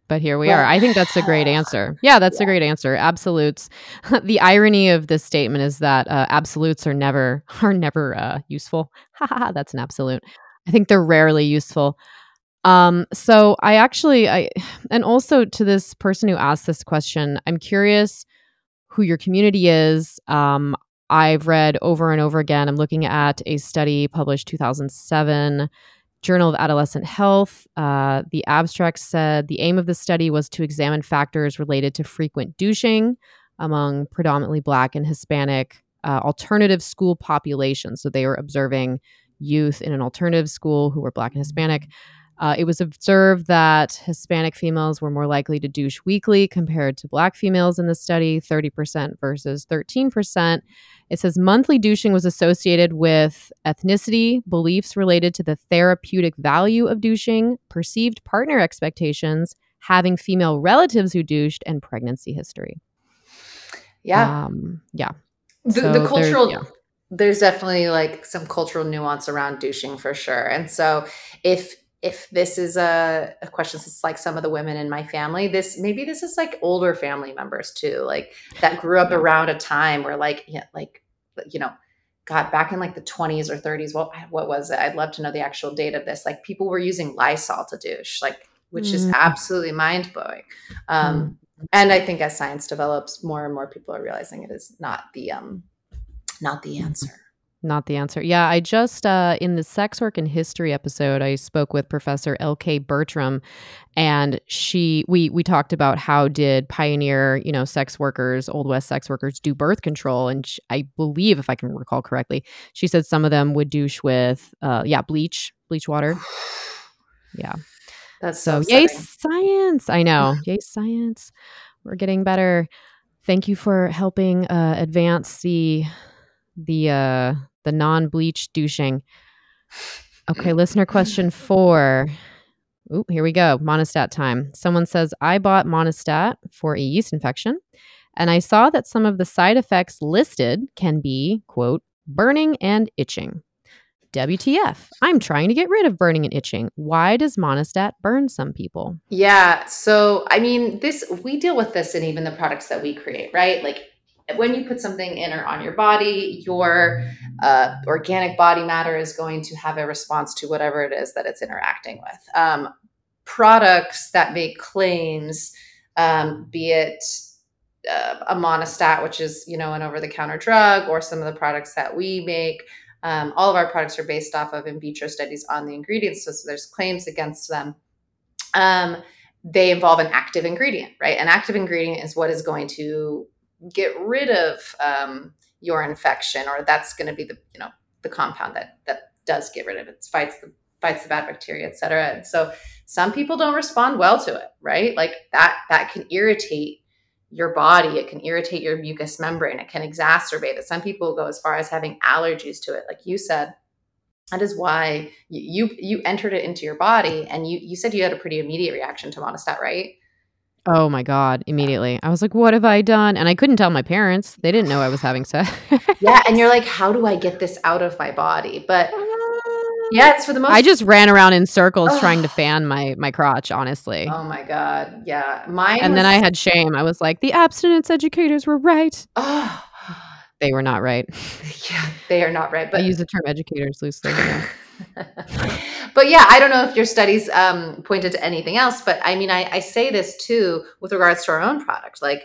but here we are. I think that's a great answer. Yeah, that's yeah. a great answer. Absolutes. the irony of this statement is that uh, absolutes are never are never uh, useful. that's an absolute. I think they're rarely useful. Um, so I actually I and also to this person who asked this question, I'm curious who your community is. Um, I've read over and over again. I'm looking at a study published 2007 Journal of Adolescent Health. Uh, the abstract said the aim of the study was to examine factors related to frequent douching among predominantly Black and Hispanic uh, alternative school populations. So they were observing youth in an alternative school who were Black and Hispanic. Uh, it was observed that Hispanic females were more likely to douche weekly compared to Black females in the study, 30% versus 13%. It says monthly douching was associated with ethnicity, beliefs related to the therapeutic value of douching, perceived partner expectations, having female relatives who douched, and pregnancy history. Yeah. Um, yeah. The, so the cultural. Yeah there's definitely like some cultural nuance around douching for sure. And so if if this is a, a question that's like some of the women in my family, this maybe this is like older family members too, like that grew up around a time where like yeah, like you know, God, back in like the 20s or 30s, what what was it? I'd love to know the actual date of this. Like people were using Lysol to douche, like which mm. is absolutely mind blowing. Um, mm. And I think as science develops, more and more people are realizing it is not the um, not the answer. Not the answer. Yeah, I just uh, in the sex work and history episode, I spoke with Professor L.K. Bertram, and she we we talked about how did pioneer you know sex workers, old west sex workers, do birth control, and she, I believe if I can recall correctly, she said some of them would douche with uh, yeah bleach bleach water. Yeah, That's so so yay science! I know yay science. We're getting better. Thank you for helping uh, advance the the uh the non-bleach douching. Okay, listener question four. Ooh, here we go. Monistat time. Someone says, I bought Monistat for a yeast infection, and I saw that some of the side effects listed can be, quote, burning and itching. WTF. I'm trying to get rid of burning and itching. Why does Monistat burn some people? Yeah. So, I mean, this we deal with this in even the products that we create, right? Like when you put something in or on your body, your uh, organic body matter is going to have a response to whatever it is that it's interacting with. Um, products that make claims, um, be it uh, a Monistat, which is you know an over-the-counter drug, or some of the products that we make. Um, all of our products are based off of in vitro studies on the ingredients, so, so there's claims against them. Um, they involve an active ingredient, right? An active ingredient is what is going to get rid of um, your infection, or that's going to be the you know the compound that that does get rid of it, fights the fights the bad bacteria, et cetera. And so some people don't respond well to it, right? Like that that can irritate your body, it can irritate your mucous membrane, it can exacerbate it. Some people go as far as having allergies to it, like you said. That is why you you, entered it into your body, and you you said you had a pretty immediate reaction to Monistat, right? Oh my God, immediately. I was like, what have I done? And I couldn't tell my parents. They didn't know I was having sex. Yeah, and you're like, how do I get this out of my body? But yeah, it's for the most. I just ran around in circles trying to fan my my crotch, honestly. Oh my god, yeah, mine. and was, then I had shame. I was like, the abstinence educators were right. Oh, They were not right. yeah, they are not right. But I use the term educators loosely. yeah. but yeah, I don't know if your studies um, pointed to anything else, but I mean, I, I say this too with regards to our own product. Like,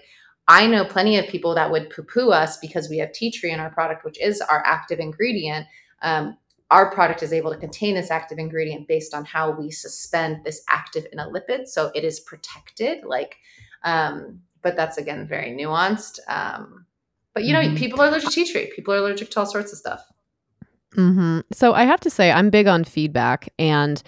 I know plenty of people that would poo poo us because we have tea tree in our product, which is our active ingredient. Um, our product is able to contain this active ingredient based on how we suspend this active in a lipid. So it is protected. Like, um, but that's again very nuanced. Um, but you know, Mhm. people are allergic to tea tree. People are allergic to all sorts of stuff. Hmm So I have to say, I'm big on feedback, and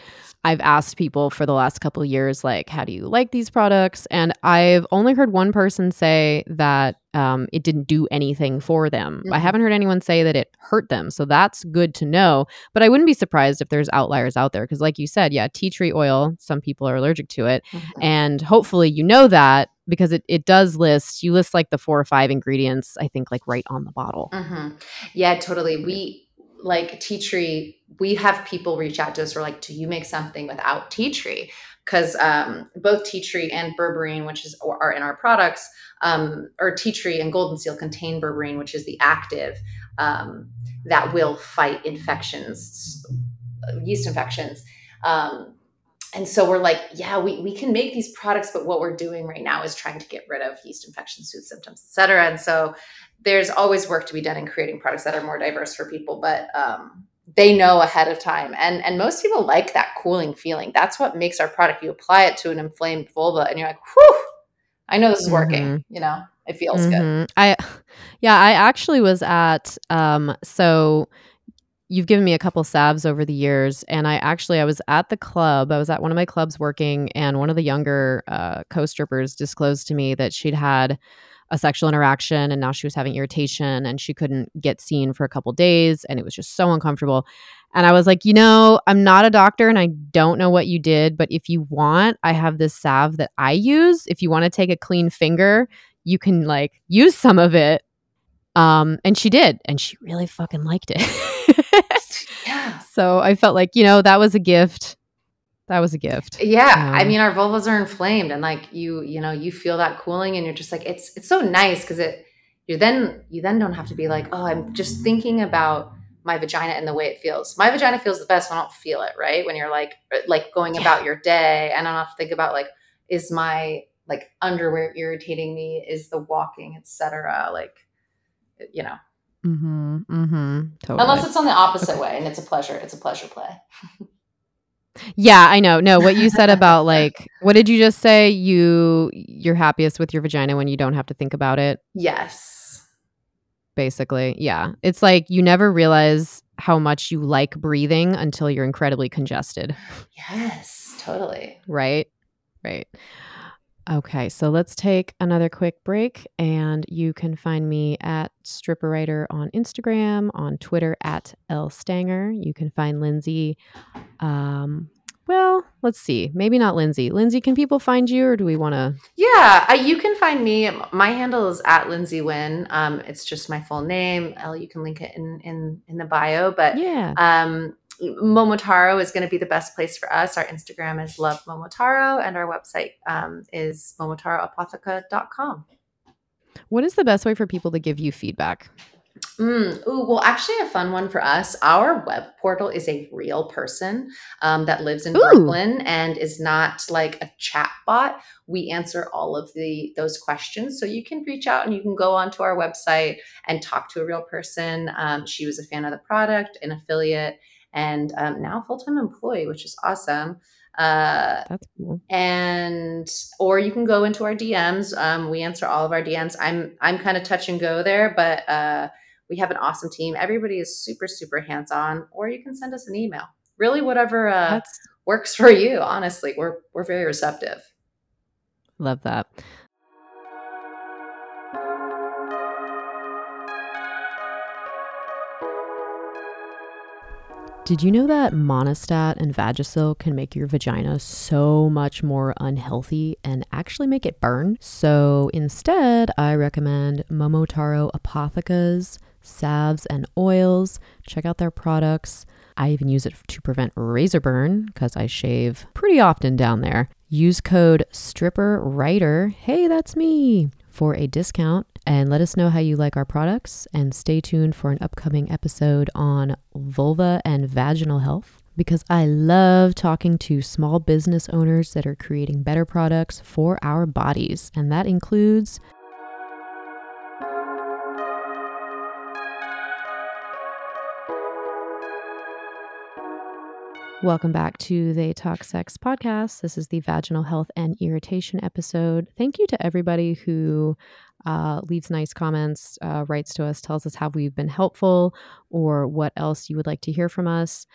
I've asked people for the last couple of years, like, how do you like these products? And I've only heard one person say that um, it didn't do anything for them. I Mhm. haven't heard anyone say that it hurt them. So that's good to know. But I wouldn't be surprised if there's outliers out there. Because, like you said, yeah, tea tree oil, some people are allergic to it. Mhm. And hopefully you know that because it, it does list, you list like the four or five ingredients, I think, like right on the bottle. hmm Yeah, totally. We like tea tree. We have people reach out to us. We're like, "Do you make something without tea tree?" Because um, both tea tree and berberine, which is are in our products, um, or tea tree and golden seal contain berberine, which is the active um, that will fight infections, yeast infections. And so we're like, yeah, we, we can make these products, but what we're doing right now is trying to get rid of yeast infections, food symptoms, et cetera. And so there's always work to be done in creating products that are more diverse for people, but um, they know ahead of time. And and most people like that cooling feeling. That's what makes our product. You apply it to an inflamed vulva, and you're like, whew, I know this is working. You know, it feels good. Mhm. I yeah, I actually was at um so you've given me a couple salves over the years and I actually I was at the club. I was at one of my clubs working and one of the younger uh co-strippers disclosed to me that she'd had a sexual interaction and now she was having irritation and she couldn't get seen for a couple days and it was just so uncomfortable. And I was like, you know, I'm not a doctor and I don't know what you did, but if you want, I have this salve that I use. If you want to take a clean finger, you can like use some of it. Um, and she did, and she really fucking liked it. Yeah. so I felt like, you know, that was a gift. That was a gift. Yeah, I Um, mean our vulvas are inflamed and like you you know you feel that cooling and you're just like it's it's so nice because it you then you then don't have to be like oh I'm just thinking about my vagina and the way it feels. My vagina feels the best when I don't feel it, right? When you're like uh, like going Yeah. about your day and I don't have to think about like is my like underwear irritating me? Is the walking, etc. Like you know Mm-hmm. Mm-hmm. Totally. Unless it's on the opposite way and it's a pleasure. It's a pleasure play. Yeah, I know. No, what you said about like what did you just say? You you're happiest with your vagina when you don't have to think about it, Yes. basically. Yeah. It's like you never realize how much you like breathing until you're incredibly congested, Yes, totally. right? Right. Okay, so let's take another quick break and you can find me at Stripper Writer on Instagram, on Twitter at Elle Stanger. You can find Lindsay um well, let's see. Maybe not Lindsay. Lindsay, can people find you or do we want to Yeah, I, you can find me. My handle is at Lindsay Wynn. Um, it's just my full name. L, you can link it in in in the bio. But Yeah. um, Momotaro is going to be the best place for us. Our Instagram is Love Momotaro, and our website um, is momotaroapotheca.com. What is the best way for people to give you feedback? Mm, ooh, well, actually, a fun one for us. Our web portal is a real person um, that lives in Ooh. Brooklyn and is not like a chat bot. We answer all of the those questions, so you can reach out and you can go onto our website and talk to a real person. Um, she was a fan of the product, an affiliate, and um, now full time employee, which is awesome. Uh, That's cool. and or you can go into our DMs. Um, we answer all of our DMs. I'm I'm kind of touch and go there, but uh, we have an awesome team. Everybody is super super hands on. Or you can send us an email. Really, whatever uh, works for you. Honestly, we're we're very receptive. love that. Did you know that Monistat and Vagisil can make your vagina so much more unhealthy and actually make it burn? So instead, I recommend Momotaro Apotheca's, salves, and oils. Check out their products. I even use it to prevent razor burn because I shave pretty often down there. Use code StripperWriter, hey, that's me, for a discount and let us know how you like our products. And stay tuned for an upcoming episode on vulva and vaginal health because I love talking to small business owners that are creating better products for our bodies. And that includes Welcome back to the Talk Sex podcast. This is the vaginal health and irritation episode. Thank you to everybody who uh, leaves nice comments, uh, writes to us, tells us how we've been helpful or what else you would like to hear from us.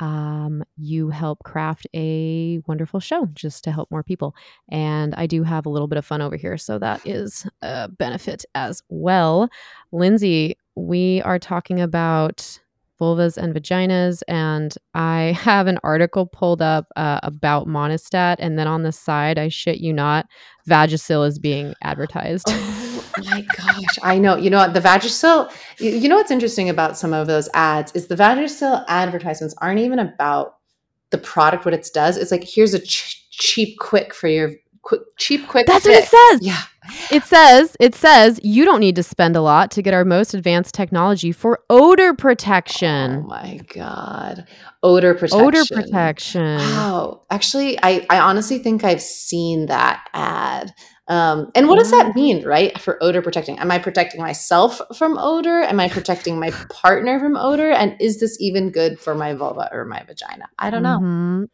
Um, you help craft a wonderful show just to help more people. And I do have a little bit of fun over here. So that is a benefit as well. Lindsay, we are talking about vulvas and vaginas. And I have an article pulled up uh, about Monistat. And then on the side, I shit you not, Vagisil is being advertised. Oh my gosh, I know. You know what? The Vagisil. You, you know what's interesting about some of those ads is the Vagisil advertisements aren't even about the product, what it does. It's like here's a ch- cheap, quick for your quick, cheap, quick. That's what it says. Yeah. It says, it says you don't need to spend a lot to get our most advanced technology for odor protection. Oh my god, odor protection. odor protection. Wow. Actually, I, I honestly think I've seen that ad. Um, and what does that mean, right? For odor protecting? Am I protecting myself from odor? Am I protecting my partner from odor? And is this even good for my vulva or my vagina? I don't know. Mhm.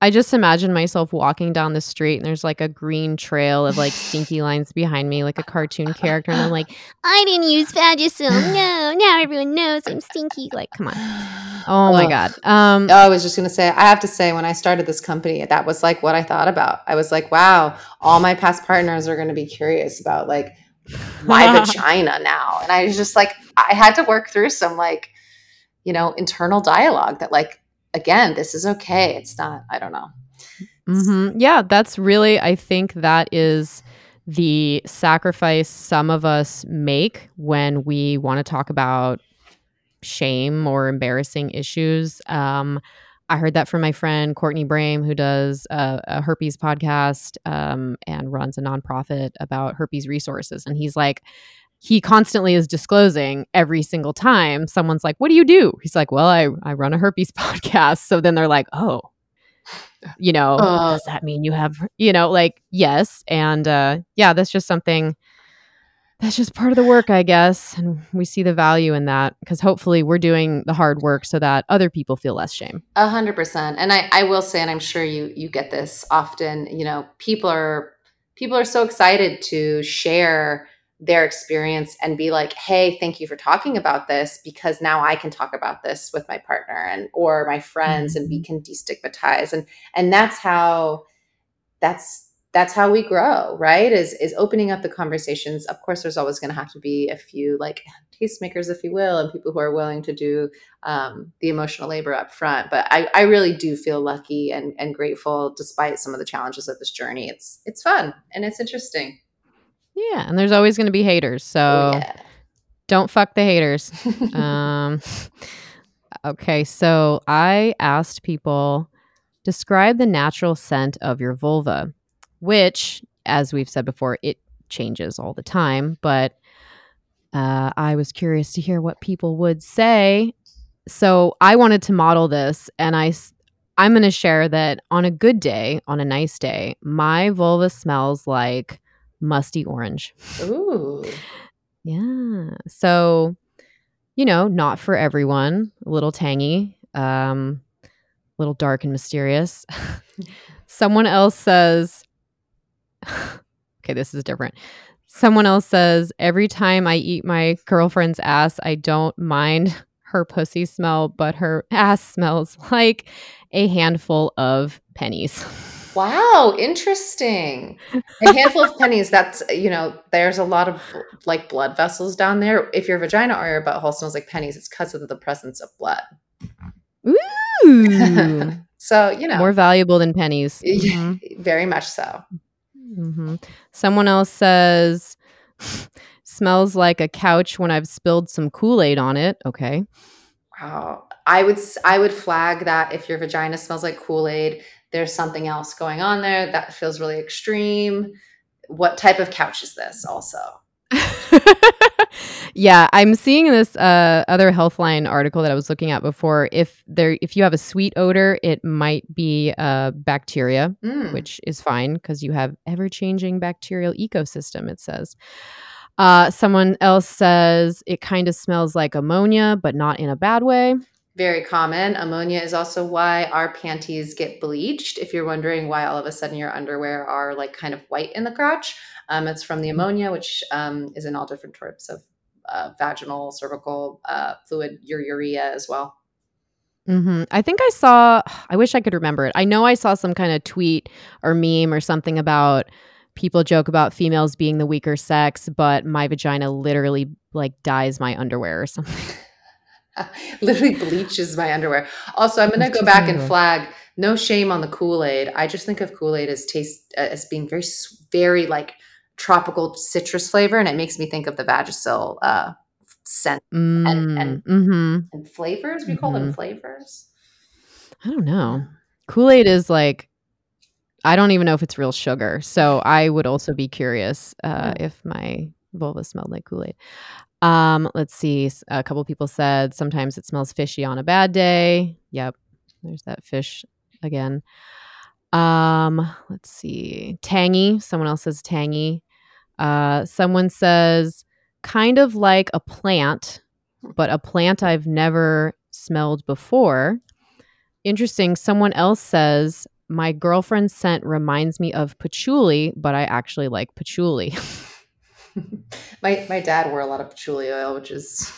I just imagine myself walking down the street and there's like a green trail of like stinky lines behind me, like a cartoon character. And I'm like, I didn't use Vagisil. No, now everyone knows I'm stinky. Like, come on. Oh my God. Um, Oh, I was just going to say, I have to say, when I started this company, that was like what I thought about. I was like, wow, all my past partners are going to be curious about like my vagina now. And I was just like, I had to work through some like, you know, internal dialogue that like, again, this is okay. It's not, I don't know. hmm Yeah, that's really, I think that is the sacrifice some of us make when we want to talk about shame or embarrassing issues. Um, I heard that from my friend Courtney Brame, who does a, a herpes podcast um, and runs a nonprofit about herpes resources. And he's like, he constantly is disclosing every single time someone's like, What do you do? He's like, Well, I, I run a herpes podcast. So then they're like, Oh, you know, Uh. does that mean you have, you know, like, yes. And uh, yeah, that's just something that's just part of the work, I guess. And we see the value in that because hopefully we're doing the hard work so that other people feel less shame. A hundred percent. And I, I will say, and I'm sure you you get this often, you know, people are people are so excited to share their experience and be like, hey, thank you for talking about this because now I can talk about this with my partner and or my friends and we mm-hmm. can destigmatize. And and that's how that's that's how we grow right is is opening up the conversations of course there's always going to have to be a few like tastemakers if you will and people who are willing to do um, the emotional labor up front but I, I really do feel lucky and, and grateful despite some of the challenges of this journey it's it's fun and it's interesting yeah and there's always going to be haters so oh, yeah. don't fuck the haters um, okay so i asked people describe the natural scent of your vulva which, as we've said before, it changes all the time. But uh, I was curious to hear what people would say. So I wanted to model this, and I I'm going to share that on a good day, on a nice day, my vulva smells like musty orange. Ooh. yeah. So, you know, not for everyone, a little tangy, um, a little dark and mysterious. Someone else says, okay, this is different. Someone else says, every time I eat my girlfriend's ass, I don't mind her pussy smell, but her ass smells like a handful of pennies. Wow, interesting. A handful of pennies. That's you know, there's a lot of like blood vessels down there. If your vagina or your butthole smells like pennies, it's because of the presence of blood. Ooh. so you know, more valuable than pennies. Mm-hmm. Very much so. Mm-hmm. Someone else says, smells like a couch when I've spilled some Kool Aid on it. Okay. Wow. I would I would flag that if your vagina smells like Kool Aid, there's something else going on there that feels really extreme. What type of couch is this? Also. yeah, I'm seeing this uh, other Healthline article that I was looking at before. If there, if you have a sweet odor, it might be uh, bacteria, mm. which is fine because you have ever-changing bacterial ecosystem. It says. Uh, someone else says it kind of smells like ammonia, but not in a bad way. Very common. Ammonia is also why our panties get bleached. If you're wondering why all of a sudden your underwear are like kind of white in the crotch, um, it's from the ammonia, which um, is in all different types of uh, vaginal, cervical uh, fluid, your urea as well. Mm-hmm. I think I saw, I wish I could remember it. I know I saw some kind of tweet or meme or something about people joke about females being the weaker sex, but my vagina literally like dyes my underwear or something. literally bleaches my underwear. Also, I'm going to go back and flag no shame on the Kool Aid. I just think of Kool Aid as taste uh, as being very, very like tropical citrus flavor, and it makes me think of the Vagisil uh, scent mm, and and, mm-hmm. and, flavors. We mm-hmm. call them mm-hmm. flavors. I don't know. Kool Aid is like I don't even know if it's real sugar, so I would also be curious uh, mm. if my vulva smelled like Kool Aid. Um, let's see. A couple people said sometimes it smells fishy on a bad day. Yep, there's that fish again. Um, let's see. Tangy. Someone else says tangy. Uh, someone says kind of like a plant, but a plant I've never smelled before. Interesting. Someone else says my girlfriend's scent reminds me of patchouli, but I actually like patchouli. my my dad wore a lot of patchouli oil, which is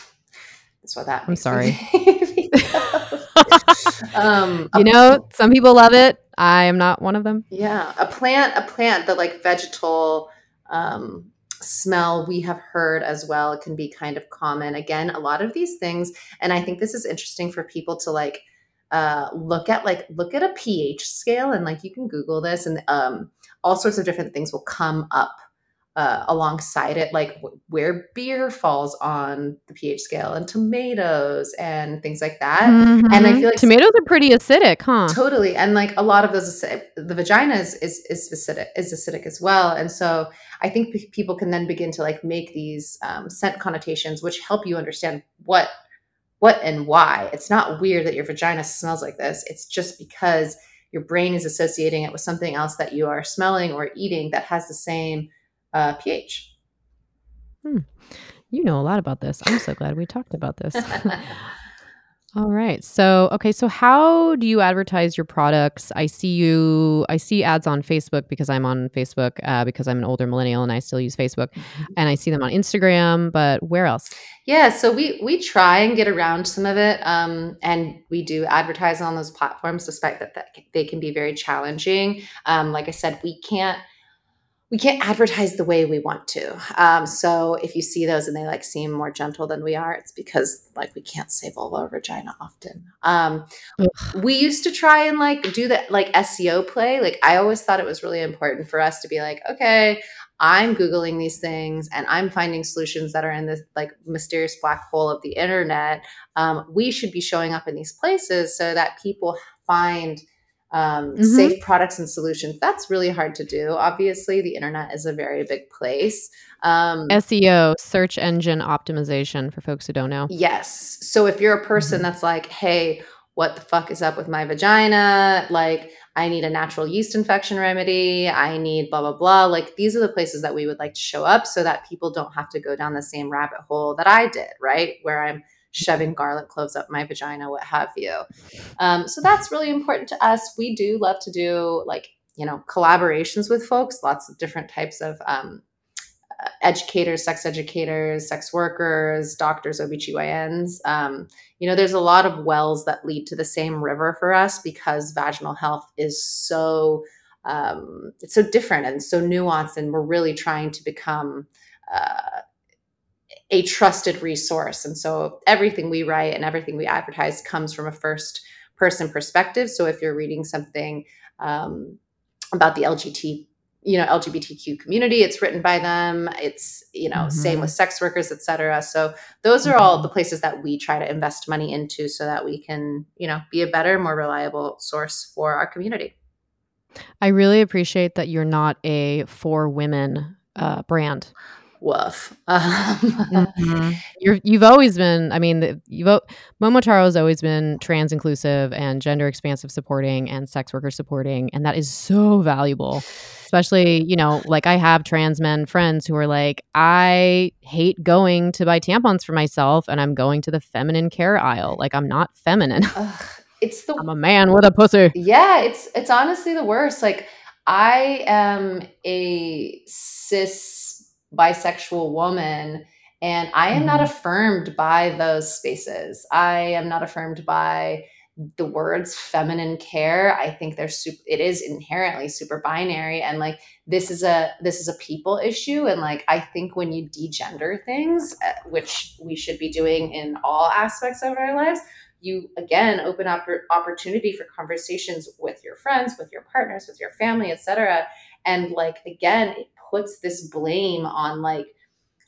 that's what that. I'm sorry. um, you know, some people love it. I am not one of them. Yeah, a plant, a plant that like vegetal um, smell we have heard as well. It can be kind of common. Again, a lot of these things, and I think this is interesting for people to like uh, look at like look at a pH scale and like you can Google this and um, all sorts of different things will come up uh, alongside it, like w- where beer falls on the pH scale, and tomatoes and things like that. Mm-hmm. And I mm-hmm. feel like tomatoes are pretty acidic, huh? Totally, and like a lot of those, the vagina is is is acidic, is acidic as well. And so I think p- people can then begin to like make these um, scent connotations, which help you understand what what and why. It's not weird that your vagina smells like this. It's just because your brain is associating it with something else that you are smelling or eating that has the same uh, pH. Hmm. You know a lot about this. I'm so glad we talked about this. All right. So, okay, so how do you advertise your products? I see you I see ads on Facebook because I'm on Facebook uh, because I'm an older millennial and I still use Facebook, Mhm. and I see them on Instagram, but where else? Yeah, so we we try and get around some of it, um, and we do advertise on those platforms, despite that, that they can be very challenging. Um, like I said, we can't we can't advertise the way we want to. Um, so if you see those and they like seem more gentle than we are, it's because like we can't say vulva or vagina often. Um, we used to try and like do that like SEO play. Like I always thought it was really important for us to be like, okay, I'm googling these things and I'm finding solutions that are in this like mysterious black hole of the internet. Um, we should be showing up in these places so that people find um, Mhm. safe products and solutions. That's really hard to do. Obviously, the internet is a very big place. Um, SEO, search engine optimization for folks who don't know. Yes. So if you're a person Mhm. that's like, hey, what the fuck is up with my vagina? Like, I need a natural yeast infection remedy. I need blah, blah, blah. Like, these are the places that we would like to show up so that people don't have to go down the same rabbit hole that I did, right? Where I'm shoving garlic cloves up my vagina, what have you. Um, so that's really important to us. We do love to do like, you know, collaborations with folks, lots of different types of um, uh, educators, sex educators, sex workers, doctors, OBGYNs. Um, you know, there's a lot of wells that lead to the same river for us because vaginal health is so um, it's so different and so nuanced, and we're really trying to become uh, a trusted resource. And so everything we write and everything we advertise comes from a first person perspective. So if you're reading something um, about the LGBT you know lgbtq community it's written by them it's you know same with sex workers et cetera so those are all Mhm. the places that we try to invest money into so that we can you know be a better more reliable source for our community I really appreciate that you're not a for women uh, brand. Woof um, Mhm. You're you've always been I mean, the you've Momotaro has always been trans inclusive and gender expansive supporting and sex worker supporting, and that is so valuable. Especially, you know, like I have trans men friends who are like, "I hate going to buy tampons for myself, and I'm going to the feminine care aisle. Like, I'm not feminine. ugh, it's the I'm a man with a pussy." Yeah, it's it's honestly the worst. Like I am a cis bisexual woman and I am not Mhm. affirmed by those spaces. I am not affirmed by the words feminine care. I think they're super it is inherently super binary and like this is a this is a people issue and like I think when you degender things, uh, which we should be doing in all aspects of our lives, you again open up opportunity for conversations with your friends with your partners with your family etc and like again puts this blame on like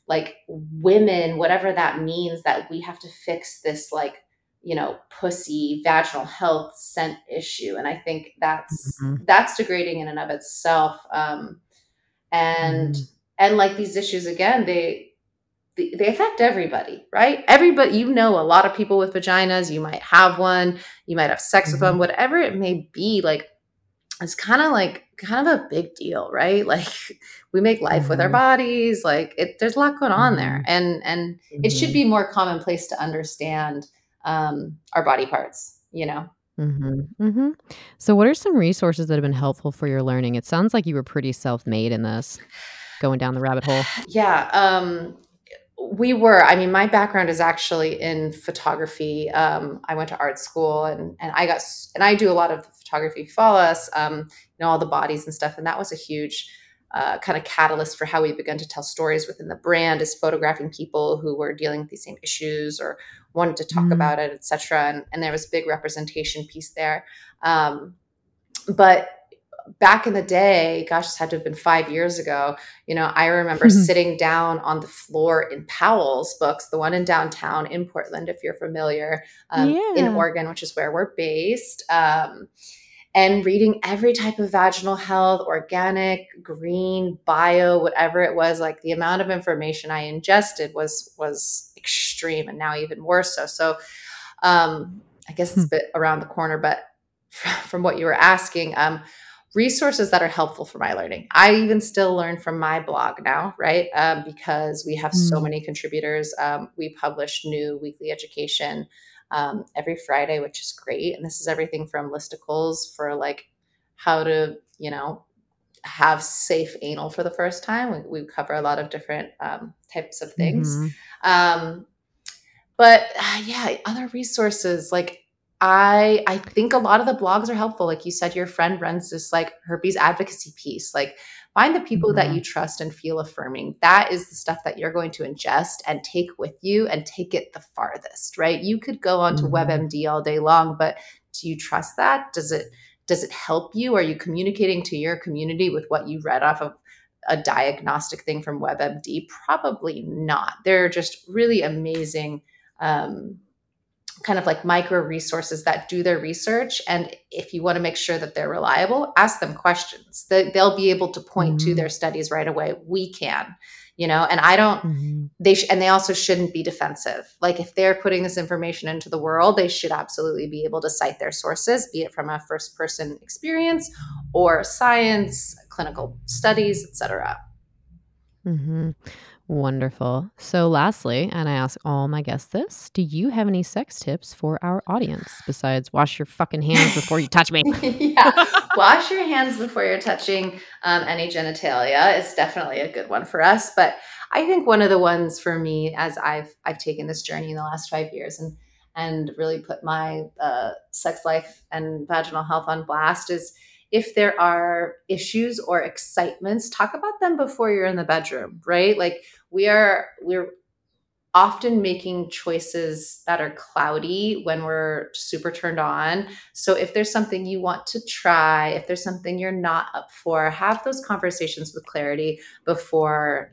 like women whatever that means that we have to fix this like you know pussy vaginal health scent issue and i think that's Mhm. that's degrading in and of itself um and Mhm. and like these issues again they they they affect everybody, right? Everybody, you know, a lot of people with vaginas. You might have one, you might have sex with Mhm. one, whatever it may be. Like, it's kind of like kind of a big deal, right? Like, we make life with our Mhm. bodies. Like, it, there's a lot going on there, Mhm. and and it should Mhm. be more commonplace to understand um, our body parts. You know, Mhm. Mhm. So what are some resources that have been helpful for your learning? It sounds like you were pretty self-made in this, going down the rabbit hole. yeah. Um, we were. I mean, my background is actually in photography. Um, I went to art school, and and I got and I do a lot of photography. Follow us, um, you know, all the bodies and stuff, and that was a huge uh, kind of catalyst for how we began to tell stories within the brand. Is photographing people who were dealing with these same issues or wanted to talk Mm. about it, etc. And, and there was a big representation piece there. Um, but back in the day, gosh, this had to have been five years ago. You know, I remember sitting down on the floor in Powell's books, the one in downtown in Portland, if you're familiar, um, in Oregon, which is where we're based. Um, and reading every type of vaginal health, organic, green, bio, whatever it was, like the amount of information I ingested was was extreme, and now even worse so. So, um, I guess it's a bit around the corner, but from what you were asking, um, resources that are helpful for my learning. I even still learn from my blog now, right? Um, because we have so many contributors. Um, we publish new weekly education um, every Friday, which is great. And this is everything from listicles for like how to, you know, have safe anal for the first time. We, we cover a lot of different um, types of things. Mm-hmm. Um, but uh, yeah, other resources like I I think a lot of the blogs are helpful. Like you said, your friend runs this like herpes advocacy piece. Like find the people mm-hmm. that you trust and feel affirming. That is the stuff that you're going to ingest and take with you and take it the farthest, right? You could go onto mm-hmm. WebMD all day long, but do you trust that? Does it does it help you? Are you communicating to your community with what you read off of a diagnostic thing from WebMD? Probably not. They're just really amazing um, kind of like micro resources that do their research. And if you want to make sure that they're reliable, ask them questions. They, will be able to point mm-hmm. to their studies right away. We can, you know, and I don't, mm-hmm. they, sh- and they also shouldn't be defensive. Like if they're putting this information into the world, they should absolutely be able to cite their sources, be it from a first person experience or science, clinical studies, etc. Mm-hmm. Wonderful. So, lastly, and I ask all my guests this do you have any sex tips for our audience besides wash your fucking hands before you touch me? yeah. Wash your hands before you're touching um, any genitalia is definitely a good one for us. But I think one of the ones for me, as I've I've taken this journey in the last five years and and really put my uh, sex life and vaginal health on blast, is if there are issues or excitements, talk about them before you're in the bedroom, right? Like we are we're often making choices that are cloudy when we're super turned on. So if there's something you want to try, if there's something you're not up for, have those conversations with clarity before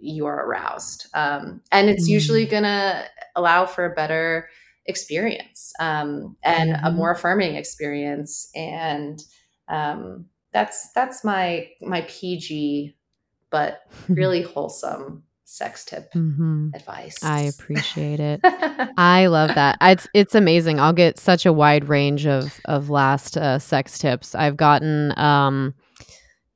you're aroused. Um, and it's mm-hmm. usually going to allow for a better experience um, and mm-hmm. a more affirming experience. And um, that's that's my my PG, but really wholesome sex tip mm-hmm. advice. I appreciate it. I love that. It's it's amazing. I'll get such a wide range of of last uh, sex tips. I've gotten um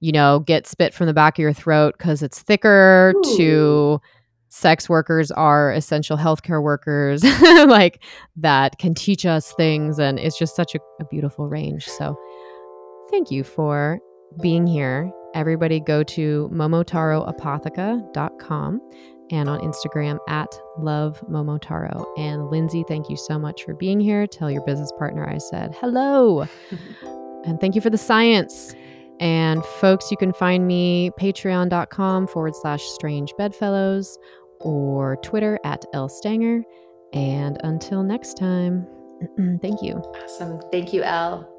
you know, get spit from the back of your throat cuz it's thicker Ooh. to sex workers are essential healthcare workers like that can teach us things and it's just such a, a beautiful range. So thank you for being here. Everybody go to momotaroapotheca.com and on Instagram at love momotaro. And Lindsay, thank you so much for being here. Tell your business partner I said hello. and thank you for the science. And folks, you can find me patreon.com forward slash strange bedfellows or Twitter at Elle Stanger. And until next time, thank you. Awesome. Thank you, Elle.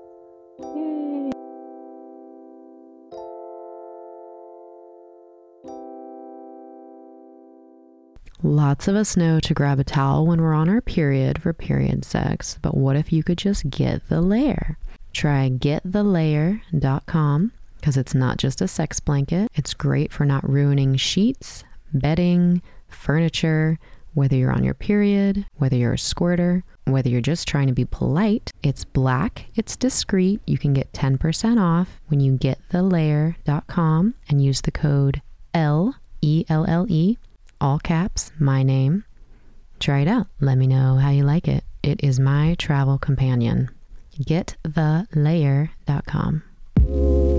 Lots of us know to grab a towel when we're on our period for period sex, but what if you could just get the layer? Try getthelayer.com because it's not just a sex blanket. It's great for not ruining sheets, bedding, furniture, whether you're on your period, whether you're a squirter, whether you're just trying to be polite. It's black, it's discreet. You can get 10% off when you get thelayer.com and use the code L E L L E all caps, my name. Try it out. Let me know how you like it. It is my travel companion. GetTheLayer.com.